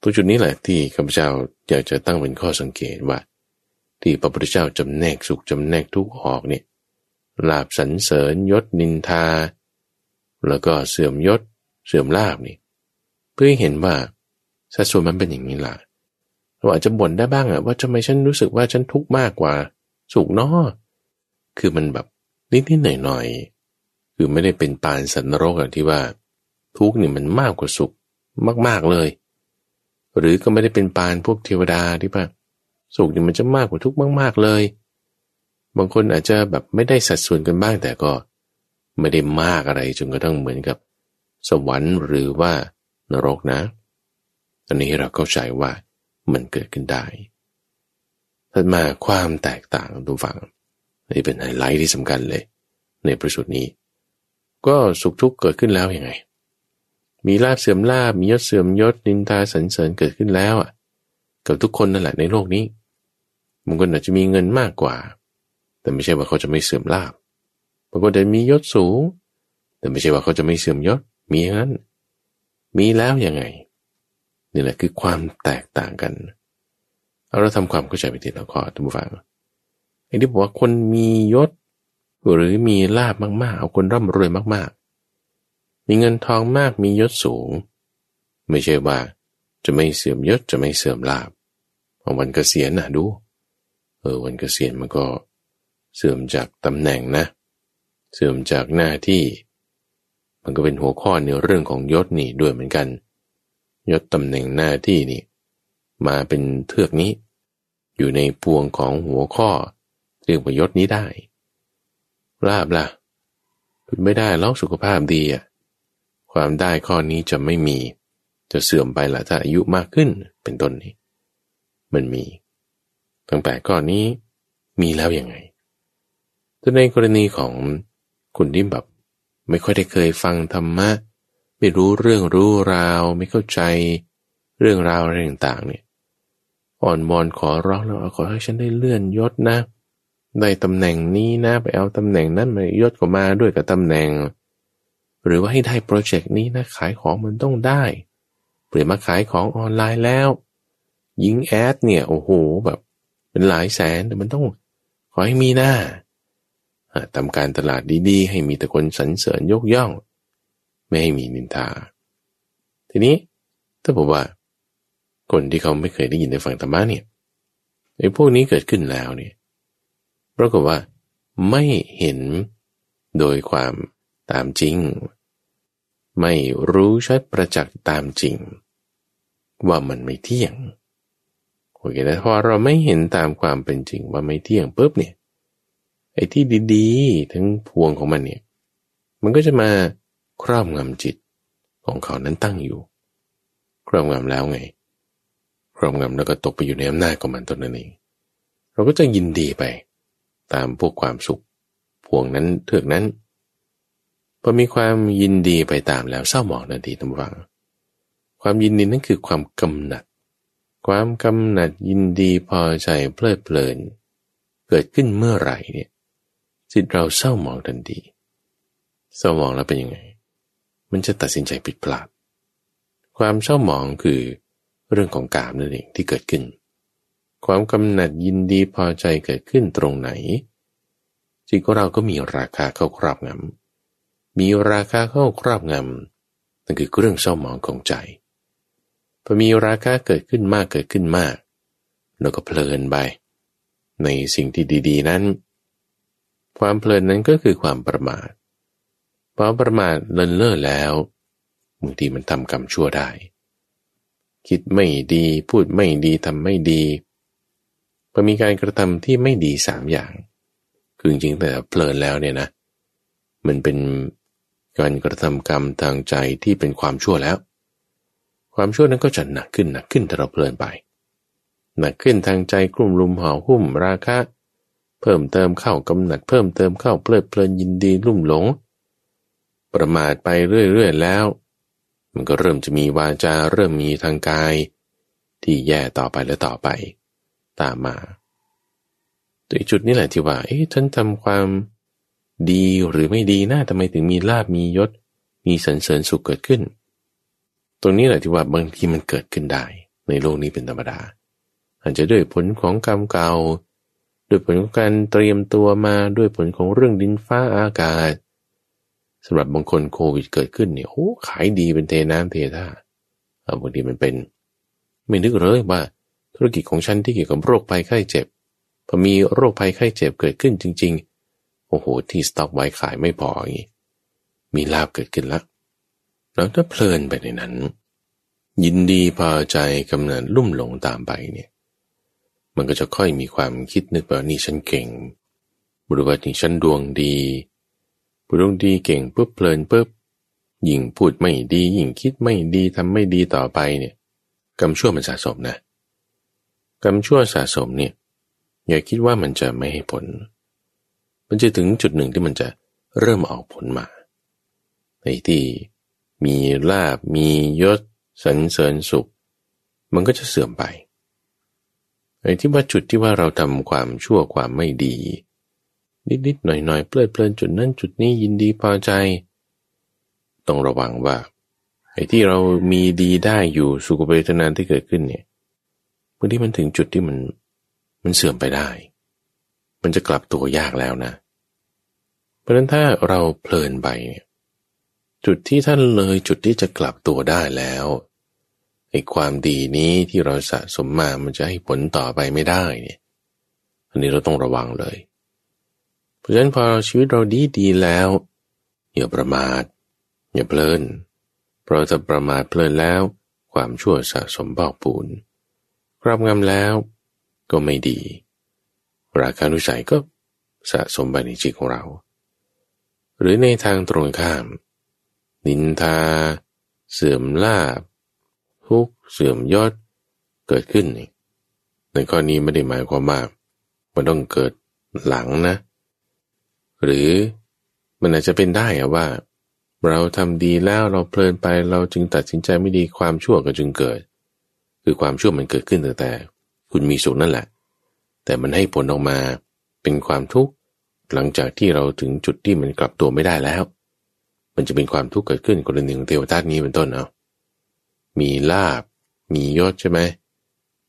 ตรงจุดนี้แหละที่ข้าพเจ้าอยากจะตั้งเป็นข้อสังเกตว่า ที่พระพุทธเจ้าจำแนกสุขจำแนกทุกข์ออกเนี่ยลาบสันเสริญยศนินทา แล้วก็เสื่อมยศเสื่อมลาบนี่ เพื่อให้เห็นว่าสัดส่วนมันเป็นอย่างนี้ล่ะเราอาจจะบ่นได้บ้างอะว่าทำไมฉันรู้สึกว่าฉันทุกข์มากกว่า สุขเนาะคือมันแบบนิดๆหน่อยๆคือไม่ได้เป็นปานสันนรกอะที่ว่า ทุกข์นี่มันมากกว่าสุขมากๆเลย หรือก็ไม่ได้เป็นปานพวกเทวดาที่ว่าสุขนี่มันจะมากกว่าทุกข์มาก ๆเลย บางคนอาจจะแบบไม่ได้สัดส่วนกันบ้างแต่ก็ไม่ได้มากอะไรจนกระทั่งเหมือนกับ สวรรค์หรือว่านรกนะอันนี้เราเข้าใจว่ามันเกิดขึ้นได้ถัดมาความแตกต่างทุกฝั่งนี่เป็นไฮไลท์ที่สำคัญเลย ในประสุดนี้ ก็สุขทุกข์เกิดขึ้นแล้วยังไง มีลาบเสื่อมลาบมียศเสื่อมยศนินทาสันเสริญเกิดขึ้นแล้วอะกับทุกคนนั่นแหละในโลกนี้บางคนอาจจะมีเงินมากกว่า แต่ไม่ใช่ว่าเขาจะไม่เสื่อมลาบบางคนอาจจะมียศสูง แต่ไม่ใช่ว่าเขาจะไม่เสื่อมยศมีอย่างนั้น มีแล้วยังไงนี่แหละคือความแตกต่างกันเอาเราทำความเข้าใจไปทีละข้อท่านผู้ฟังไอ้ที่บอกว่าคนมียศ หรือมีลาบมากๆ เอาคนร่ำรวยมาก มีเงินทองมากมียศสูง ไม่ใช่ว่า จะไม่เสื่อมยศจะไม่เสื่อมลาบวันเกษียณนะดู เออวันเกษียณมันก็ เสื่อมจากตำแหน่งนะ เสื่อมจากหน้าที่ มันก็เป็นหัวข้อในเรื่องของยศนี่ด้วยเหมือนกัน ยศตำแหน่งหน้าที่นี่ มาเป็นเทือกนี้ อยู่ในพวงของหัวข้อเรียกว่ายศนี้ได้ลาบล่ะ ไม่ได้แล้วสุขภาพดีอะ ความได้ข้อนี้จะไม่มี จะเสื่อมไปละถ้าอายุมากขึ้นเป็นต้นนี้ มันมีตั้งแต่ก้อนนี้มีแล้วยังไงแต่ในกรณีของคุณที่แบบไม่ค่อยได้เคยฟังธรรมะ ไม่รู้เรื่องรู้ราว ไม่เข้าใจเรื่องราวอะไรต่างๆเนี่ยอ่อนมอนขอร้องแล้วขอให้ฉันได้เลื่อนยศนะได้ตำแหน่งนี้นะ ไปเอาตำแหน่งนั้นมายศก็มาด้วยกับตำแหน่ง หรือว่าให้ได้โปรเจกต์นี้นะขายของมันต้องได้เปลี่ยนมาขายของออนไลน์แล้ว ยิงแอดเนี่ยโอ้โหแบบ เป็นหลายแสนแต่มันต้องขอให้มีหน้าทำการตลาดดีๆ ให้มีแต่คนสรรเสริญยกย่อง ไม่ให้มีนินทา ทีนี้ถ้าบอกว่า คนที่เขาไม่เคยได้ยินในฝั่งธรรมะเนี่ยไอ้พวกนี้เกิดขึ้นแล้วเนี่ยปรากฏว่าไม่เห็นโดยความตามจริง ไม่รู้ชัดประจักษ์ตามจริง ว่ามันไม่เที่ยงโอเคนะพอเราไม่เห็นตามความเป็นจริงว่าไม่เที่ยงปุ๊บเนี่ยไอ้ที่ดีๆ ทั้งพวงของมันเนี่ยมันก็จะมาครอบงำจิตของเขานั้นตั้งอยู่ ครอบงำแล้วไง ครอบงำแล้วก็ตกไปอยู่ในอำนาจของมันตนนั่นเองเราก็จะยินดีไป ตามพวกความสุข พวงนั้นเถือกนั้น พอมีความยินดีไปตามแล้วเศร้าหมองนาทีทำฟัง ความยินดีนั่นคือความกำหนัด ความกำหนัดยินดีพอใจเพลิดเพลิน เกิดขึ้นเมื่อไหร่เนี่ยจิตเราเศร้าหมองทันทีเศร้าหมองแล้วเป็นยังไง มันจะตัดสินใจผิดพลาด ความเศร้าหมองคือเรื่องของกามนั่นเองที่เกิดขึ้น ความกำหนัดยินดีพอใจเกิดขึ้นตรงไหน จิตของเราก็มีราคาเข้าครอบงำ มีราคาเข้าครอบงำนั่นคือเรื่องเศร้าหมองของใจพอมีราคาเกิดขึ้นมากเกิดขึ้นมากเราก็เพลินไป ในสิ่งที่ดี ๆ นั้น ความเพลินนั้นก็คือความประมาทพอประมาทเลินเล่อแล้วบางทีมันทำกรรมชั่วได้ คิดไม่ดีพูดไม่ดีทำไม่ดีพอมีการกระทำที่ไม่ดีสามอย่าง คือจริงๆแต่เพลินแล้วเนี่ยนะ มันเป็น การกระทำกรรมทางใจที่เป็นความชั่วแล้ว ความชั่วนั้นก็จะหนักขึ้นหนักขึ้นถ้าเราเพลินไป หนักขึ้นทางใจกลุ่มลุมห่อหุ้มราคะ เพิ่มเติมเข้ากำหนัดเพิ่มเติมเข้าเพลิดเพลินยินดีลุ่มหลง ประมาทไปเรื่อยๆแล้ว มันก็เริ่มจะมีวาจาเริ่มมีทางกาย ที่แย่ต่อไปและต่อไป ตามมาตัวจุดนี้แหละที่ว่า เอ๊ะฉันทำความ ดีหรือไม่ดีนะทำไมถึงมีลาบมียศ มีสันเสริญสุขเกิดขึ้น ตรงนี้แหละที่ว่าบางทีมันเกิดขึ้นได้ ในโลกนี้เป็นธรรมดา อาจจะด้วยผลของกรรมเก่า ด้วยผลของการเตรียมตัวมาด้วยผลของเรื่องดินฟ้าอากาศสำหรับบางคนโควิดเกิดขึ้นเนี่ยโอ้ขายดีเป็นเทน้ำเทท่าบางทีมันเป็น ไม่นึกเลยว่า ธุรกิจของฉันที่เกี่ยวกับโรคภัยไข้เจ็บพอมีโรคภัยไข้เจ็บเกิดขึ้นจริง ๆ โอ้โห ที่สต็อกไว้ขายไม่พออย่างนี้มีลาบเกิดขึ้นล้วแล้วถ้าเพลินไปในนั้น ยินดีพอใจกำเนิดลุ่มหลงตามไปเนี่ย มันก็จะค่อยมีความคิดนึกว่านี่ฉันเก่งบริวารนี่ฉันดวงดีบุดวงดีเก่งปุ๊บเพลินปุ๊บยิ่งพูดไม่ดียิ่งคิดไม่ดีทำไม่ดีต่อไปเนี่ยกรรมชั่วมันสะสมนะกรรมชั่วสะสมเนี่ยอย่าคิดว่ามันจะไม่ให้ผล มันจะถึงจุดหนึ่งที่มันจะเริ่มออกผลมาในที่มีลาบมียศสันเสริญสุข มันก็จะเสื่อมไปไอ้ที่ว่าจุดที่ว่าเราทำความชั่วความไม่ดี นิดๆหน่อยๆเพลิดเพลินจุดนั้นจุดนี้ยินดีพอใจ ต้องระวังว่าไอ้ที่เรามีดีได้อยู่สุขเวทนาที่เกิดขึ้นเนี่ยบางทีมันถึงจุดที่มันมันเสื่อมไปได้ มันจะกลับตัวยากแล้วนะ เพราะฉะนั้นถ้าเราเพลินไปจุดที่ท่านเลยจุดที่จะกลับตัวได้แล้วไอ้ความดีนี้ที่เราสะสมมามันจะให้ผลต่อไปไม่ได้เนี่ยอันนี้เราต้องระวังเลย เพราะราะฉะนั้นพอชีวิตเราดีดีแล้วอย่าประมาทอย่าเพลินเพราะถ้าประมาทเพลินแล้ว ความชั่วสะสมบอกปูนครอบงำแล้วก็ไม่ดี ราคานุสัยก็สะสมไปในจิตของเรา หรือในทางตรงข้าม นินทา เสื่อมลาบทุกเสื่อมยอดเกิดขึ้น ในข้อนี้ไม่ได้หมายความว่ามันต้องเกิดหลังนะ หรือมันอาจจะเป็นได้อะว่า เราทำดีแล้วเราเพลินไปเราจึงตัดสินใจไม่ดีความชั่วก็จึงเกิด คือความชั่วมันเกิดขึ้นตั้งแต่ คุณมีสุขนั่นแหละ แต่มันให้ผลออกมาเป็นความทุกข์หลังจากที่เราถึงจุดที่มันกลับตัวไม่ได้แล้ว มันจะเป็นความทุกข์เกิดขึ้นกรณีของเทวทัตนี้เป็นต้นเนาะมีลาบ มียศใช่ไหม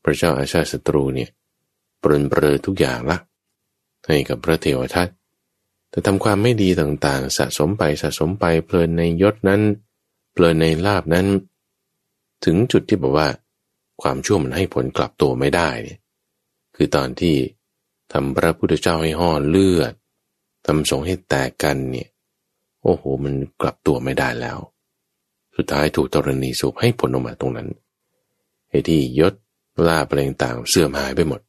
พระเจ้าอาชาศัตรูเนี่ยปรนเปรอทุกอย่างละ ให้กับพระเทวทัตแต่ทำความไม่ดีต่างๆ สะสมไปสะสมไปเพลินในยศนั้นเพลินในลาบนั้น ถึงจุดที่บอกว่า ความชั่วมันให้ผลกลับตัวไม่ได้เนี่ย คือตอนที่ทำพระพุทธเจ้าให้ห่อเลือดทำสงให้แตกกันเนี่ย โอ้โห มันกลับตัวไม่ได้แล้ว สุดท้ายถูกตรณีสูบให้ผลออกมาตรงนั้นไอ้ที่ยศล่าเปลงต่างเสื่อมหายไปหมด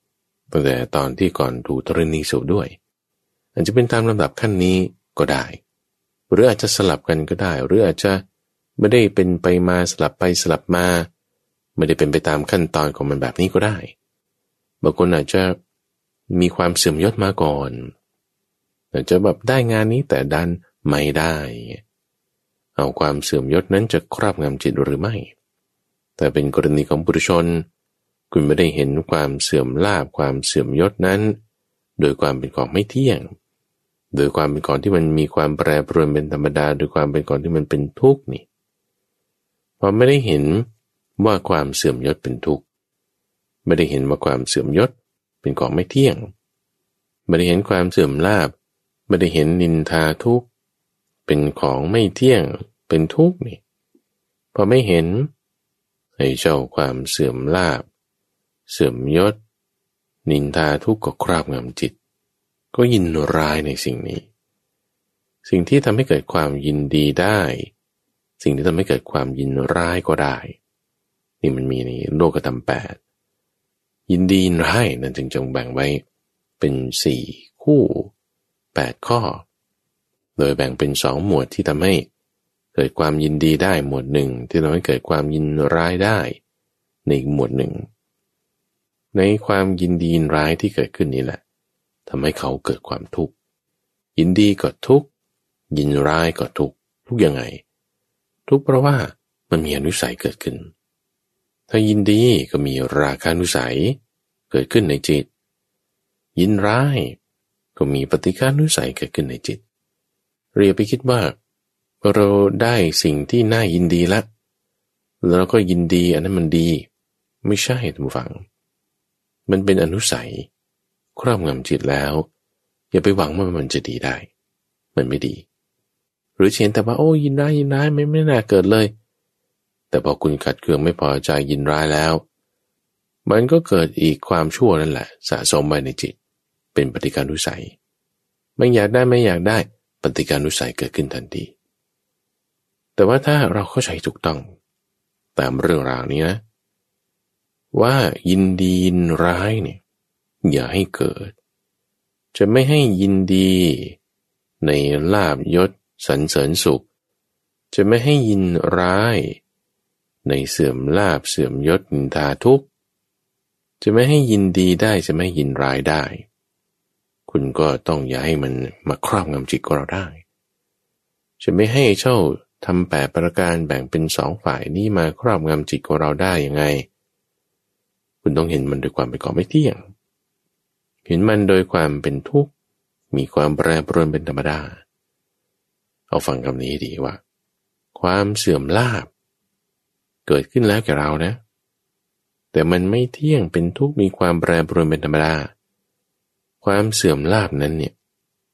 ตั้งแต่ตอนที่ก่อนถูกตรณีสูบด้วยอาจจะเป็นตามลำดับขั้นนี้ก็ได้ หรืออาจจะสลับกันก็ได้ หรืออาจจะไม่ได้เป็นไปมาสลับไปสลับมา ไม่ได้เป็นไปตามขั้นตอนของมันแบบนี้ก็ได้ บางคนอาจจะมีความเสื่อมยศมาก่อนอาจจะแบบได้งานนี้แต่ดันไม่ได้ เอาความเสื่อมยศนั้นจะครอบงำจิตหรือไม่ แต่เป็นกรณีของบุรุชน คุณไม่ได้เห็นความเสื่อมลาบความเสื่อมยศนั้น โดยความเป็นของไม่เที่ยง โดยความเป็นของที่มันมีความแปรปรวนเป็นธรรมดา โดยความเป็นของที่มันเป็นทุกข์นี่พอไม่ได้เห็นว่าความเสื่อมยศเป็นทุกข์ ไม่ได้เห็นว่าความเสื่อมยศเป็นของไม่เที่ยง ไม่ได้เห็นความเสื่อมลาบ ไม่ได้เห็นนินทาทุกข์ เป็นของไม่เที่ยง เป็นทุกข์นี่ พอไม่เห็นให้เจ้าความเสื่อมลาบ เสื่อมยศ นินทาทุกข์ก็ครอบงำจิต ก็ยินร้ายในสิ่งนี้ สิ่งที่ทำให้เกิดความยินดีได้ สิ่งที่ทำให้เกิดความยินร้ายก็ได้ นี่มันมีในโลกธรรมแปด ยินดียินร้ายนั่นจึงจงแบ่งไว้เป็นสี่คู่แปดข้อ โดยแบ่งเป็นสองหมวดที่ทำให้เกิดความยินดีได้หมวดหนึ่ง ที่ทำให้เกิดความยินร้ายได้ในอีกหมวดหนึ่ง ในความยินดียินร้ายที่เกิดขึ้นนี้แหละทำให้เขาเกิดความทุกข์ยินดีก็ทุกข์ยินร้ายก็ทุกข์ทุกยังไง ทุกเพราะว่ามันมีอนุสัยเกิดขึ้น ถ้ายินดีก็มีราคานุสัย เกิดขึ้นในจิต ยินร้าย ก็มีปฏิฆานุสัยเกิดขึ้นในจิต เรียไปคิดว่า เราได้สิ่งที่น่ายินดีแล้วเราก็ยินดีอันนั้นมันดี ไม่ใช่ท่านผู้ฟัง มันเป็นอนุสัย ครอบงำจิตแล้ว อย่าไปหวังว่ามันจะดีได้ มันไม่ดี หรือเช่นแต่ว่าโอ้ยินร้ายยินร้ายไม่ไม่น่าเกิดเลย แต่พอคุณขัดเคืองไม่พอใจยินร้ายแล้ว มันก็เกิดอีกความชั่วนั่นแหละ สะสมไปในจิต เป็นปฏิการุสัย ไม่อยากได้ไม่อยากได้ปฏิการุสัยเกิดขึ้นทันที แต่ว่าถ้าเราเข้าใจถูกต้อง ตามเรื่องราวนี้นะ ว่ายินดียินร้ายเนี่ยอย่าให้เกิด จะไม่ให้ยินดี ในลาบยศสรรเสริญสุข จะไม่ให้ยินร้าย ในเสื่อมลาบเสื่อมยศนินทาทุกจะไม่ให้ยินดีได้จะไม่ยินร้ายได้ คุณก็ต้องอย่าให้มันมาครอบงำจิตของเราได้ จะไม่ให้เจ้าทำแปดประการแบ่งเป็นสองฝ่ายนี้มาครอบงำจิตของเราได้ยังไง คุณต้องเห็นมันด้วยความเป็นของไม่เที่ยง เห็นมันโดยความเป็นทุกข์มีความแปรปรวนเป็นธรรมดา เอาฟังคำนี้ดีว่า ความเสื่อมลาบ เกิดขึ้นแล้วแก่เรานะ แต่มันไม่เที่ยงเป็นทุกข์มีความแปรปรวนเป็นธรรมดา ความเสื่อมลาบนั้นเนี่ย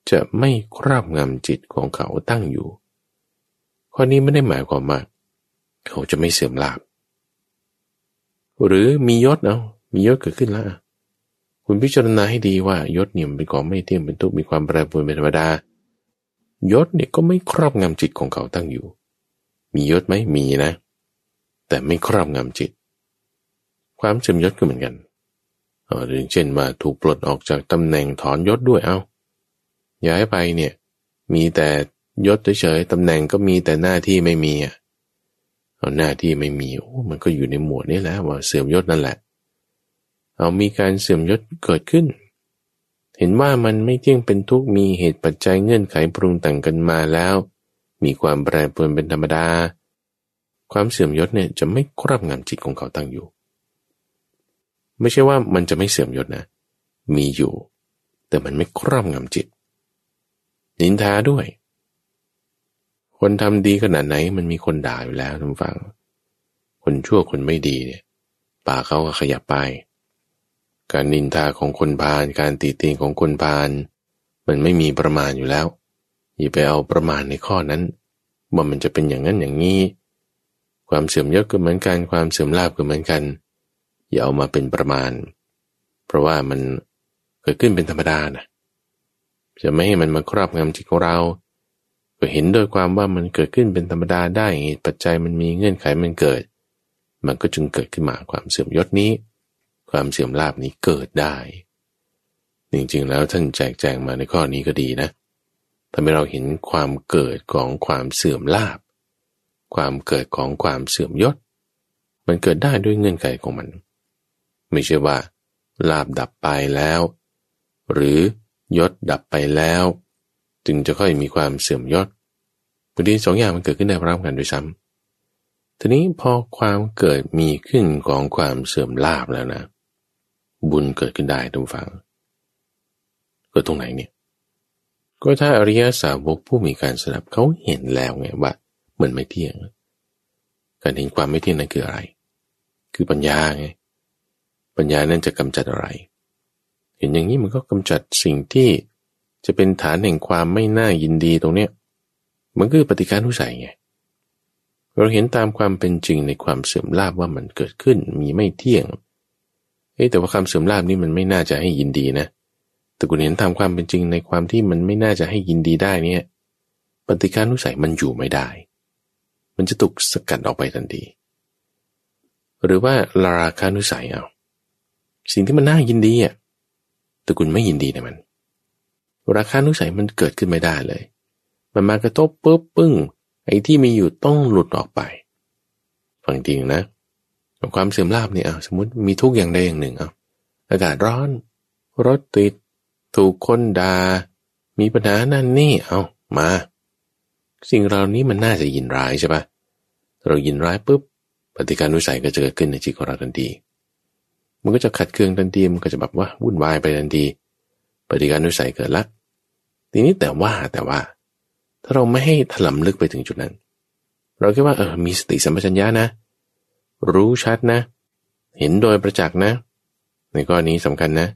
จะไม่ครอบงำจิตของเขาตั้งอยู่ ข้อนี้ไม่ได้หมายความว่าเขาจะไม่เสื่อมลาบ หรือมียศเอามียศเกิดขึ้นแล้วคุณพิจารณาให้ดีว่ายศเนี่ยมันเป็นของไม่เที่ยงเป็นทุกข์มีความแปรปรวนเป็นธรรมดายศเนี่ยก็ไม่ครอบงำจิตของเขาตั้งอยู่ มียศไหมมีนะ แต่ไม่ครอบงำจิต ความเสื่อมยศก็เหมือนกันเออเช่นว่าถูกปลดออกจากตำแหน่งถอนยศด้วยเอา้าย้ายไปเนี่ย มีแต่ยศเฉยๆตำแหน่งก็มีแต่หน้าที่ไม่มีอะเอาหน้าที่ไม่มีโอ้มันก็อยู่ในหมวดนี้แหละว่าเสื่อมยศนั่นแหละ เอามีการเสื่อมยศเกิดขึ้น เห็นว่ามันไม่เที่ยงเป็นทุกมีเหตุปัจจัยเงื่อนไขปรุงแต่งกันมาแล้ว มีความแปรปรวนเป็นธรรมดา ความเสื่อมยศเนี่ยจะไม่ครอบงำจิตของเขาตั้งอยู่ ไม่ใช่ว่ามันจะไม่เสื่อมยศนะ มีอยู่ แต่มันไม่ครอบงำจิต นินทาด้วย คนทำดีขนาดไหนมันมีคนด่าอยู่แล้วทุกฝัง คนชั่วคนไม่ดีเนี่ยปากเขาก็ขยับไป การนินทาของคนพาลการตีตีของคนพาลมันไม่มีประมาณอยู่แล้วอย่าไปเอาประมาณในข้อนั้น ว่ามันจะเป็นอย่างนั้นอย่างนี้ ความเสื่อมยศก็เหมือนกัน ความเสื่อมลาบก็เหมือนกัน อย่าเอามาเป็นประมาณ เพราะว่ามันเกิดขึ้นเป็นธรรมดานะจะไม่ให้มันมาครอบงำจิตของเรา ก็เห็นโดยความว่ามันเกิดขึ้นเป็นธรรมดาได้เหตุปัจจัยมันมีเงื่อนไขมันเกิด มันก็จึงเกิดขึ้นมาความเสื่อมยศนี้ ความเสื่อมลาบนี้เกิดได้ จริงๆแล้วท่านแจกแจงมาในข้อนี้ก็ดีนะทำให้เราเห็นความเกิดของความเสื่อมลาบ ความเกิดของความเสื่อมยศ มันเกิดได้ด้วยเงื่อนไขของมัน ไม่ใช่ว่า ลาบดับไปแล้ว หรือยศดับไปแล้ว จึงจะค่อยมีความเสื่อมยศบางทีสองอย่างมันเกิดขึ้นได้พร้อมกันด้วยซ้ำทีนี้พอความเกิดมีขึ้นของความเสื่อมลาบแล้วนะ บุญเกิดขึ้นได้ทุกฝัง เกิดตรงไหนเนี่ย ก็ถ้าอริยสาวกผู้มีการสดับเขาเห็นแล้วไงว่า มันไม่เที่ยง การเห็นความไม่เที่ยงนั้นคืออะไร คือปัญญาไง ปัญญานั่นจะกำจัดอะไร เห็นอย่างนี้มันก็กำจัดสิ่งที่จะเป็นฐานแห่งความไม่น่ายินดีตรงเนี้ย มันคือปฏิการทุสัยไง เราเห็นตามความเป็นจริงในความเสื่อมลาบว่ามันเกิดขึ้นมีไม่เที่ยงเฮ้แต่ว่าความเสื่อมลาบนี่มันไม่น่าจะให้ยินดีนะ แต่คุณเห็นตามความเป็นจริงในความที่มันไม่น่าจะให้ยินดีได้เนี่ย ปฏิการทุสัยมันอยู่ไม่ได้ มันจะถูกสกัดออกไปทันที หรือว่าลาราคานุสัยเอา สิ่งที่มันน่ายินดีอะแต่คุณไม่ยินดีในมัน ราคานุสัยมันเกิดขึ้นไม่ได้เลย มันมากระทบปุ๊บปึ้ง ไอ้ที่มีอยู่ต้องหลุดออกไป ฟังจริงนะความเสื่อมลาบเนี่ยสมมติมีทุกอย่างใดอย่างหนึ่งเอาอากาศร้อน รถติด ถูกคนดา่ามีปัญหานั่นนี่เอามา สิ่งเหล่านี้มันน่าจะยินร้ายใช่ปะเรายินร้ายปุ๊บปฏิการนุสัยก็จะเกิดขึ้นในจิตของเราทันที มันก็จะขัดเคืองทันที มันก็จะแบบว่าวุ่นวายไปทันที ปฏิการนุสัยเกิดละ ทีนี้แต่ว่าแต่ว่า ถ้าเราไม่ให้ถลำลึกไปถึงจุดนั้น เราคิดว่าเออ มีสติสัมปชัญญะนะ รู้ชัดนะ เห็นโดยประจักษ์นะ ในข้อนี้สำคัญนะ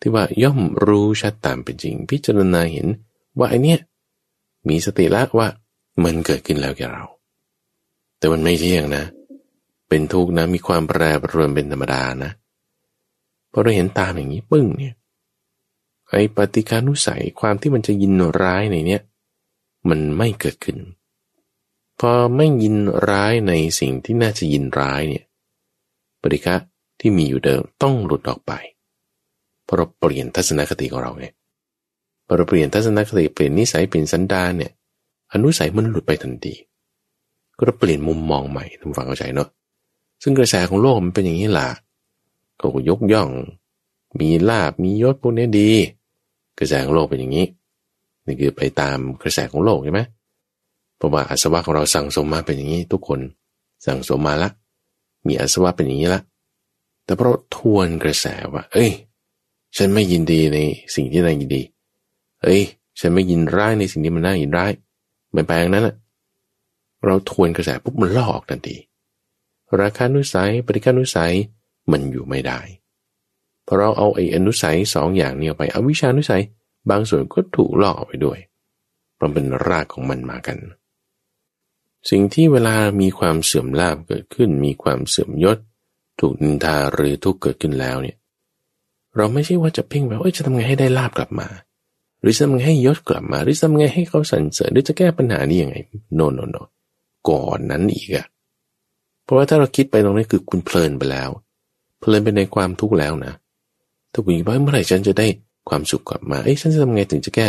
ที่ว่าย่อมรู้ชัดตามเป็นจริง พิจารณาเห็นว่าไอเนี้ย มีสติละว่ามันเกิดขึ้นแล้วแกเรา แต่มันไม่เที่ยงนะ เป็นทุกข์นะ มีความแปรปรวนเป็นธรรมดานะพอเราเห็นตามอย่างนี้ปึ้งเนี่ยไอ้ปฏิการุสัยความที่มันจะยินร้ายในเนี้ยมันไม่เกิดขึ้น พอไม่ยินร้ายในสิ่งที่น่าจะยินร้ายเนี่ยปฏิกะที่มีอยู่เดิมต้องหลุดออกไปเพราะเราเปลี่ยนทัศนคติของเราไง พอเราเปลี่ยนทัศนคติเปลี่ยนนิสัยเปลี่ยนสันดานเนี่ยอนุสัยมันหลุดไปทันทีก็เราเปลี่ยนมุมมองใหม่ทำฟังเข้าใจเนาะซึ่งกระแสของโลกมันเป็นอย่างนี้แหละก็ยกย่อง มีลาบมียศพวกนี้ดี กระแสของโลกเป็นอย่างนี้นี่คือไปตามกระแสของโลกใช่ไหมเพราะว่าอาสวะของเราสั่งสมมาเป็นอย่างนี้ทุกคนสั่งสมมาละ มีอาสวะเป็นอย่างนี้ละแต่เพราะทวนกระแสว่า เอ้ย ฉันไม่ยินดีในสิ่งที่น่ายินดี เอ้ย ฉันไม่ยินร้ายในสิ่งที่มันน่ายินร้ายไม่แปลงนั้นอะเราทวนกระแสปุ๊บมันลอกทันที ราคานุสัยปริการนุสัยมันอยู่ไม่ได้พอเราเอาไอ้อนุสัยสองอย่างนี้ไปเอาวิชานุสัยบางส่วนก็ถูกลอกออกไปด้วยเพราะเป็นรากของมันมากัน สิ่งที่เวลามีความเสื่อมลาบเกิดขึ้น มีความเสื่อมยศ ถูกนินทาหรือทุกเกิดขึ้นแล้วเนี่ย เราไม่ใช่ว่าจะเพ่งแบบเอ้ยจะทำไงให้ได้ลาบกลับมา หรือจะทำไงให้ยศกลับมา หรือจะทำไงให้เขาสรรเสริญหรือจะแก้ปัญหานี้ยังไงโนโนโนก่อนนั้นอีกอะเพราะว่าถ้าเราคิดไปตรงนี้คือคุณเพลินไปแล้ว เพลินไปในความทุกข์แล้วนะถ้าคุณคิดว่าเมื่อไหร่ฉันจะได้ความสุขกลับมาเอ้ยฉันจะทำไงถึงจะแก้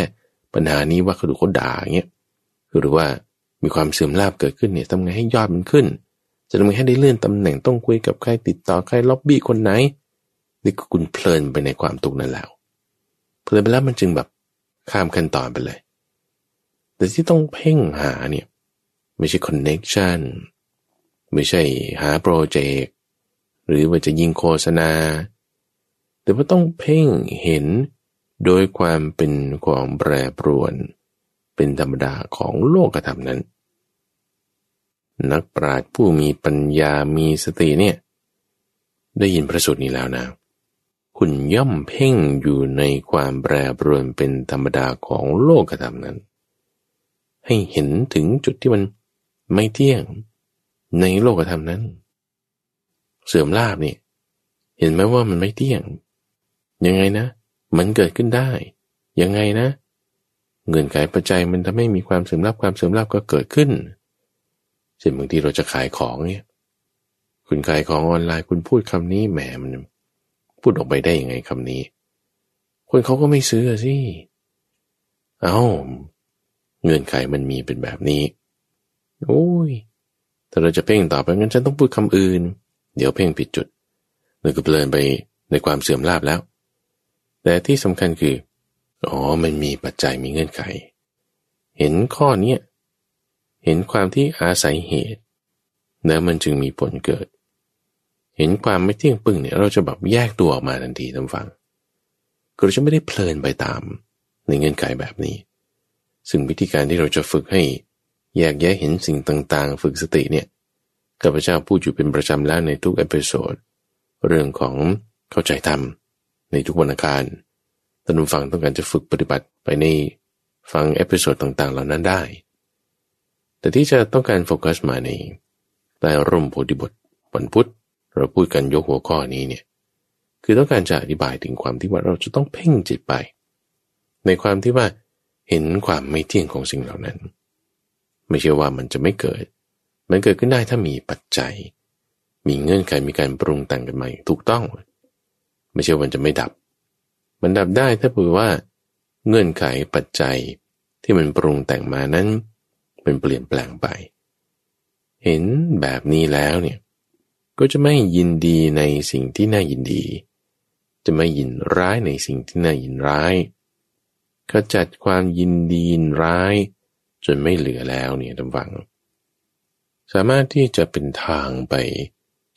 ปัญหานี้ว่าเขาดูเขาด่าเงี้ยหรือว่ามีความเสื่อมลาบเกิดขึ้นเนี่ยทำไงให้ยอดมันขึ้น จะทำไงให้ได้เลื่อนตำแหน่งต้องคุยกับใครติดต่อใครล็อบบี้คนไหนนี่คุณเพลินไปในความทุกข์นั้นแล้ว เพลินไปแล้วมันจึงแบบ ข้ามขั้นตอนไปเลย แต่ที่ต้องเพ่งหาเนี่ย ไม่ใช่คอนเน็กชันไม่ใช่หาโปรเจกต์หรือว่าจะยิงโฆษณา แต่ว่าต้องเพ่งเห็นโดยความเป็นของแปรปรวน เป็นธรรมดาของโลกธรรมนั้น นักปราชญ์ผู้มีปัญญามีสติเนี่ย ได้ยินพระสูตรนี้แล้วนะ คุณย่อมเพ่งอยู่ในความแปรปรวนเป็นธรรมดาของโลกธรรมนั้น ให้เห็นถึงจุดที่มันไม่เที่ยงในโลกธรรมนั้น เสื่อมลาบนี่เห็นไหมว่ามันไม่เที่ยง ยังไงนะ มันเกิดขึ้นได้ ยังไงนะ เงินขายปัจจัยมันทำให้มีความเสื่อมลาบความเสื่อมลาบก็เกิดขึ้นเช่นบางทีเราจะขายของเนี่ย คุณขายของออนไลน์คุณพูดคำนี้แหมมัน พูดออกไปได้ยังไงคำนี้ คนเขาก็ไม่ซื้อสิเอา้าเงื่อนไขมันมีเป็นแบบนี้ โอ้ยถ้าเราจะเพ่งต่อไปงั้นฉันต้องพูดคำอื่น เดี๋ยวเพ่งผิดจุดมันก็เพลินไปในความเสื่อมลาบแล้ว แต่ที่สำคัญคือ อ๋อ มันมีปัจจัยมีเงื่อนไข เห็นข้อเนี้ย เห็นความที่อาศัยเหตุ แล้วมันจึงมีผลเกิด เห็นความไม่เที่ยงปึ้งเนี่ยเราจะแบบแยกตัวออกมาทันทีท่านฟังก็เราจะไม่ได้เพลินไปตามในเงื่อนไขแบบนี้ ซึ่งวิธีการที่เราจะฝึกให้แยกแยะเห็นสิ่งต่างๆ ฝึกสติเนี่ยข้าพเจ้าพูดอยู่เป็นประจำแล้วในทุก episode เรื่องของเข้าใจธรรมในทุกวันอังคารท่านผู้ฟังต้องการจะฝึกปฏิบัติไปในฟัง episode ต่างๆ เหล่านั้นได้ แต่ที่จะต้องการโฟกัสมาในใต้ร่มโพธิบทวันพุธ เราพูดกันยกหัวข้อนี้เนี่ย คือต้องการจะอธิบายถึงความที่ว่าเราจะต้องเพ่งจิตไป ในความที่ว่าเห็นความไม่เที่ยงของสิ่งเหล่านั้น ไม่ใช่ว่ามันจะไม่เกิด มันเกิดขึ้นได้ถ้ามีปัจจัย มีเงื่อนไขมีการปรุงแต่งกันมาถูกต้อง ไม่ใช่วันจะไม่ดับ มันดับได้ถ้าเผื่อว่า เงื่อนไขปัจจัยที่มันปรุงแต่งมานั้น เป็นเปลี่ยนแปลงไป เห็นแบบนี้แล้วเนี่ย ก็จะไม่ยินดีในสิ่งที่น่ายินดี จะไม่ยินร้ายในสิ่งที่น่ายินร้ายขจัดความยินดียินร้าย จนไม่เหลือแล้วเนี่ยท่านฟัง สามารถที่จะเป็นทางไป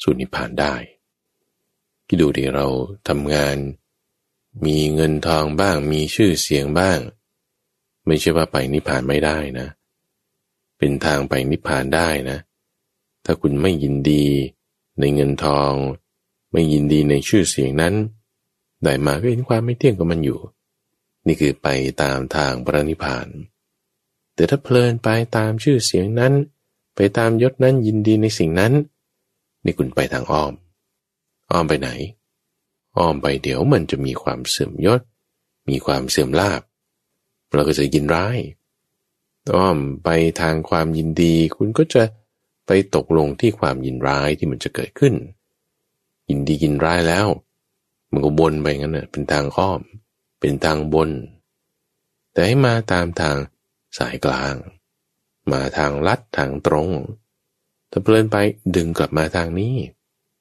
สู่นิพพานได้คิดดูดิเราทำงาน มีเงินทองบ้างมีชื่อเสียงบ้าง ไม่ใช่ว่าไปนิพพานไม่ได้นะ เป็นทางไปนิพพานได้นะ ถ้าคุณไม่ยินดี ในเงินทอง ไม่ยินดีในชื่อเสียงนั้น ได้มาก็เห็นความไม่เที่ยงของมันอยู่ นี่คือไปตามทางพระนิพพาน แต่ถ้าเพลินไปตามชื่อเสียงนั้น ไปตามยศนั้นยินดีในสิ่งนั้น นี่คุณไปทางอ้อม อ้อมไปไหน อ้อมไปเดี๋ยวมันจะมีความเสื่อมยศ มีความเสื่อมลาบเราก็จะยินร้ายอ้อมไปทางความยินดีคุณก็จะ ไปตกลงที่ความยินร้ายที่มันจะเกิดขึ้น ยินดียินร้ายแล้ว มันก็บนไปงั้นนะเป็นทางอ้อม เป็นทางบน แต่ให้มาตามทางสายกลาง มาทางลัดทางตรง ถ้าเพลินไปดึงกลับมาทางนี้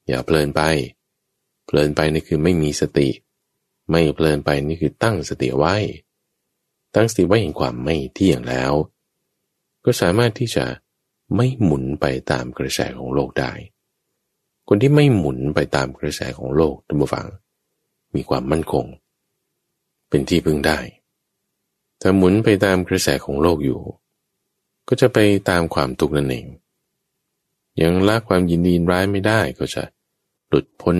อย่าเพลินไป เพลินไปนี่คือไม่มีสติ ไม่เพลินไปนี่คือตั้งสติไว้ ตั้งสติไว้เห็นความไม่เที่ยงแล้ว ก็สามารถที่จะ ไม่หมุนไปตามกระแสของโลกได้ คนที่ไม่หมุนไปตามกระแสของโลกท่านผู้ฟัง มีความมั่นคง เป็นที่พึ่งได้ถ้าหมุนไปตามกระแสของโลกอยู่ ก็จะไปตามความทุกข์นั่นเอง ยังละความยินดีร้ายไม่ได้ก็จะหลุดพ้น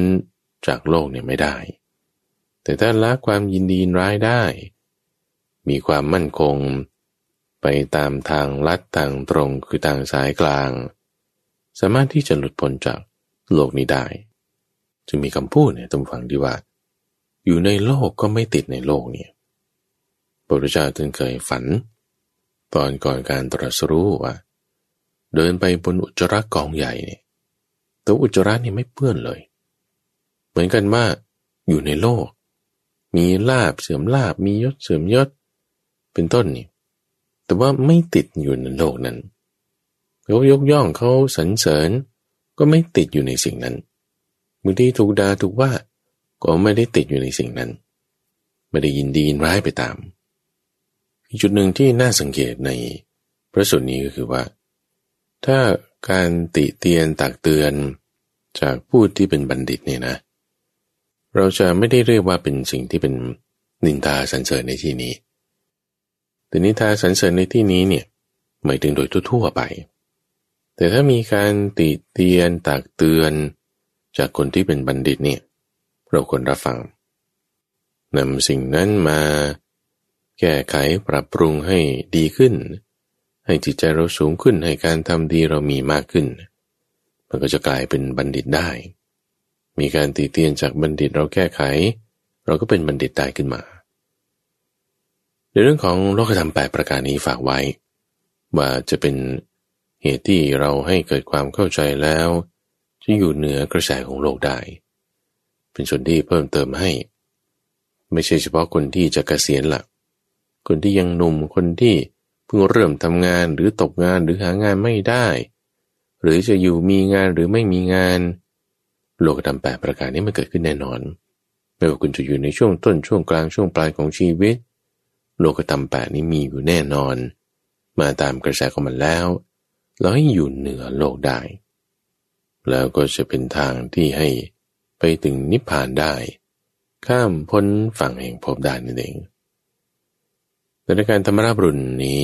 จากโลกเนี่ยไม่ได้ แต่ถ้าละความยินดีร้ายได้ มีความมั่นคง ไปตามทางลัดทางตรงคือทางสายกลาง สามารถที่จะหลุดพ้นจากโลกนี้ได้จึงมีคำพูดเนี่ยตรงฝั่งที่ว่า อยู่ในโลกก็ไม่ติดในโลกเนี่ยพระพุทธเจ้าจึงเคยฝัน ตอนก่อนการตรัสรู้ว่าเดินไปบนอุจจาระกองใหญ่เนี่ยตัวอุจจาระนี่ไม่เปื้อนเลย เหมือนกันว่าอยู่ในโลก มีลาบเสื่อมลาบมียศเสื่อมยศ เป็นต้นนี่ แต่ว่าไม่ติดอยู่ในโลกนั้นเขายกย่องเขาสรรเสริญ ก็ไม่ติดอยู่ในสิ่งนั้นบางทีถูกด่าถูกว่า ก็ไม่ได้ติดอยู่ในสิ่งนั้น ไม่ได้ยินดียินร้ายไปตามอีกจุดหนึ่งที่น่าสังเกตในพระสูตรนี้ก็คือว่า ถ้าการติเตียนตักเตือนจากผู้ที่เป็นบัณฑิตเนี่ยนะ เราจะไม่ได้เรียกว่าเป็นสิ่งที่เป็นนินทาสรรเสริญในที่นี้ แต่นิทาสรรเสริญในที่นี้เนี่ยหมายถึงโดยทั่วๆไป แต่ถ้ามีการติเตียนตักเตือน จากคนที่เป็นบัณฑิตเนี่ยเราควรรับฟังนำสิ่งนั้นมาแก้ไขปรับปรุงให้ดีขึ้น ให้จิตใจเราสูงขึ้นให้การทำดีเรามีมากขึ้น มันก็จะกลายเป็นบัณฑิตได้ มีการตีเตียนจากบัณฑิตเราแก้ไข เราก็เป็นบัณฑิตได้ขึ้นมา ในเรื่องของโลกธรรมแปดประการนี้ฝากไว้ ว่าจะเป็นเหตุที่เราให้เกิดความเข้าใจแล้วจะอยู่เหนือกระแสของโลกได้ เป็นส่วนที่เพิ่มเติมให้ ไม่ใช่เฉพาะคนที่จะกะเกษียณหลักคนที่ยังหนุ่มคนที่เพิ่งเริ่มทำงานหรือตกงานหรือหางานไม่ได้ หรือจะอยู่มีงานหรือไม่มีงาน โลกธรรมแปดประการนี้มันเกิดขึ้นแน่นอน ไม่ว่าคุณจะอยู่ในช่วงต้นช่วงกลางช่วงปลายของชีวิต โลกธรรมแปดนี้มีอยู่แน่นอน มาตามกระแสของมันแล้ว เราให้อยู่เหนือโลกได้ แล้วก็จะเป็นทางที่ให้ไปถึงนิพพานได้ ข้ามพ้นฝั่งแห่งภพได้นั่นเองในการธรรมราบรุนนี้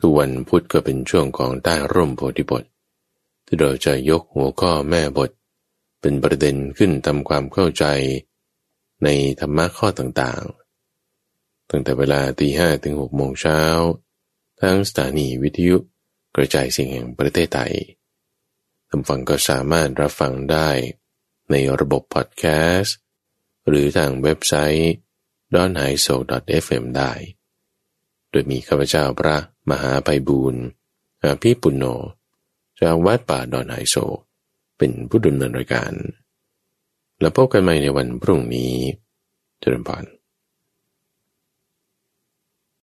ทุกวันพุธก็เป็นช่วงของใต้ร่มโพธิบทที่เราจะยกหัวข้อแม่บท เป็นประเด็นขึ้นทำความเข้าใจ ในธรรมะข้อต่างๆ ตั้งแต่เวลาตีห้ถึงหกโมงเช้าทั้งสถานีวิทยุกระจายเสียงแห่งประเทศไทยท่านฟังก็สามารถรับฟังได้ในระบบพอดแคสต์ หรือทางเว็บไซต์ d o n h a i s o fm ได้ โดยมีข้าพเจ้าพระมหาไพบูรณ์อาภีปุณโญจากวัดป่าดอนไฮโซ เป็นผู้ดำเนินรายการ แล้วพบกันใหม่ในวันพรุ่งนี้เจริญพร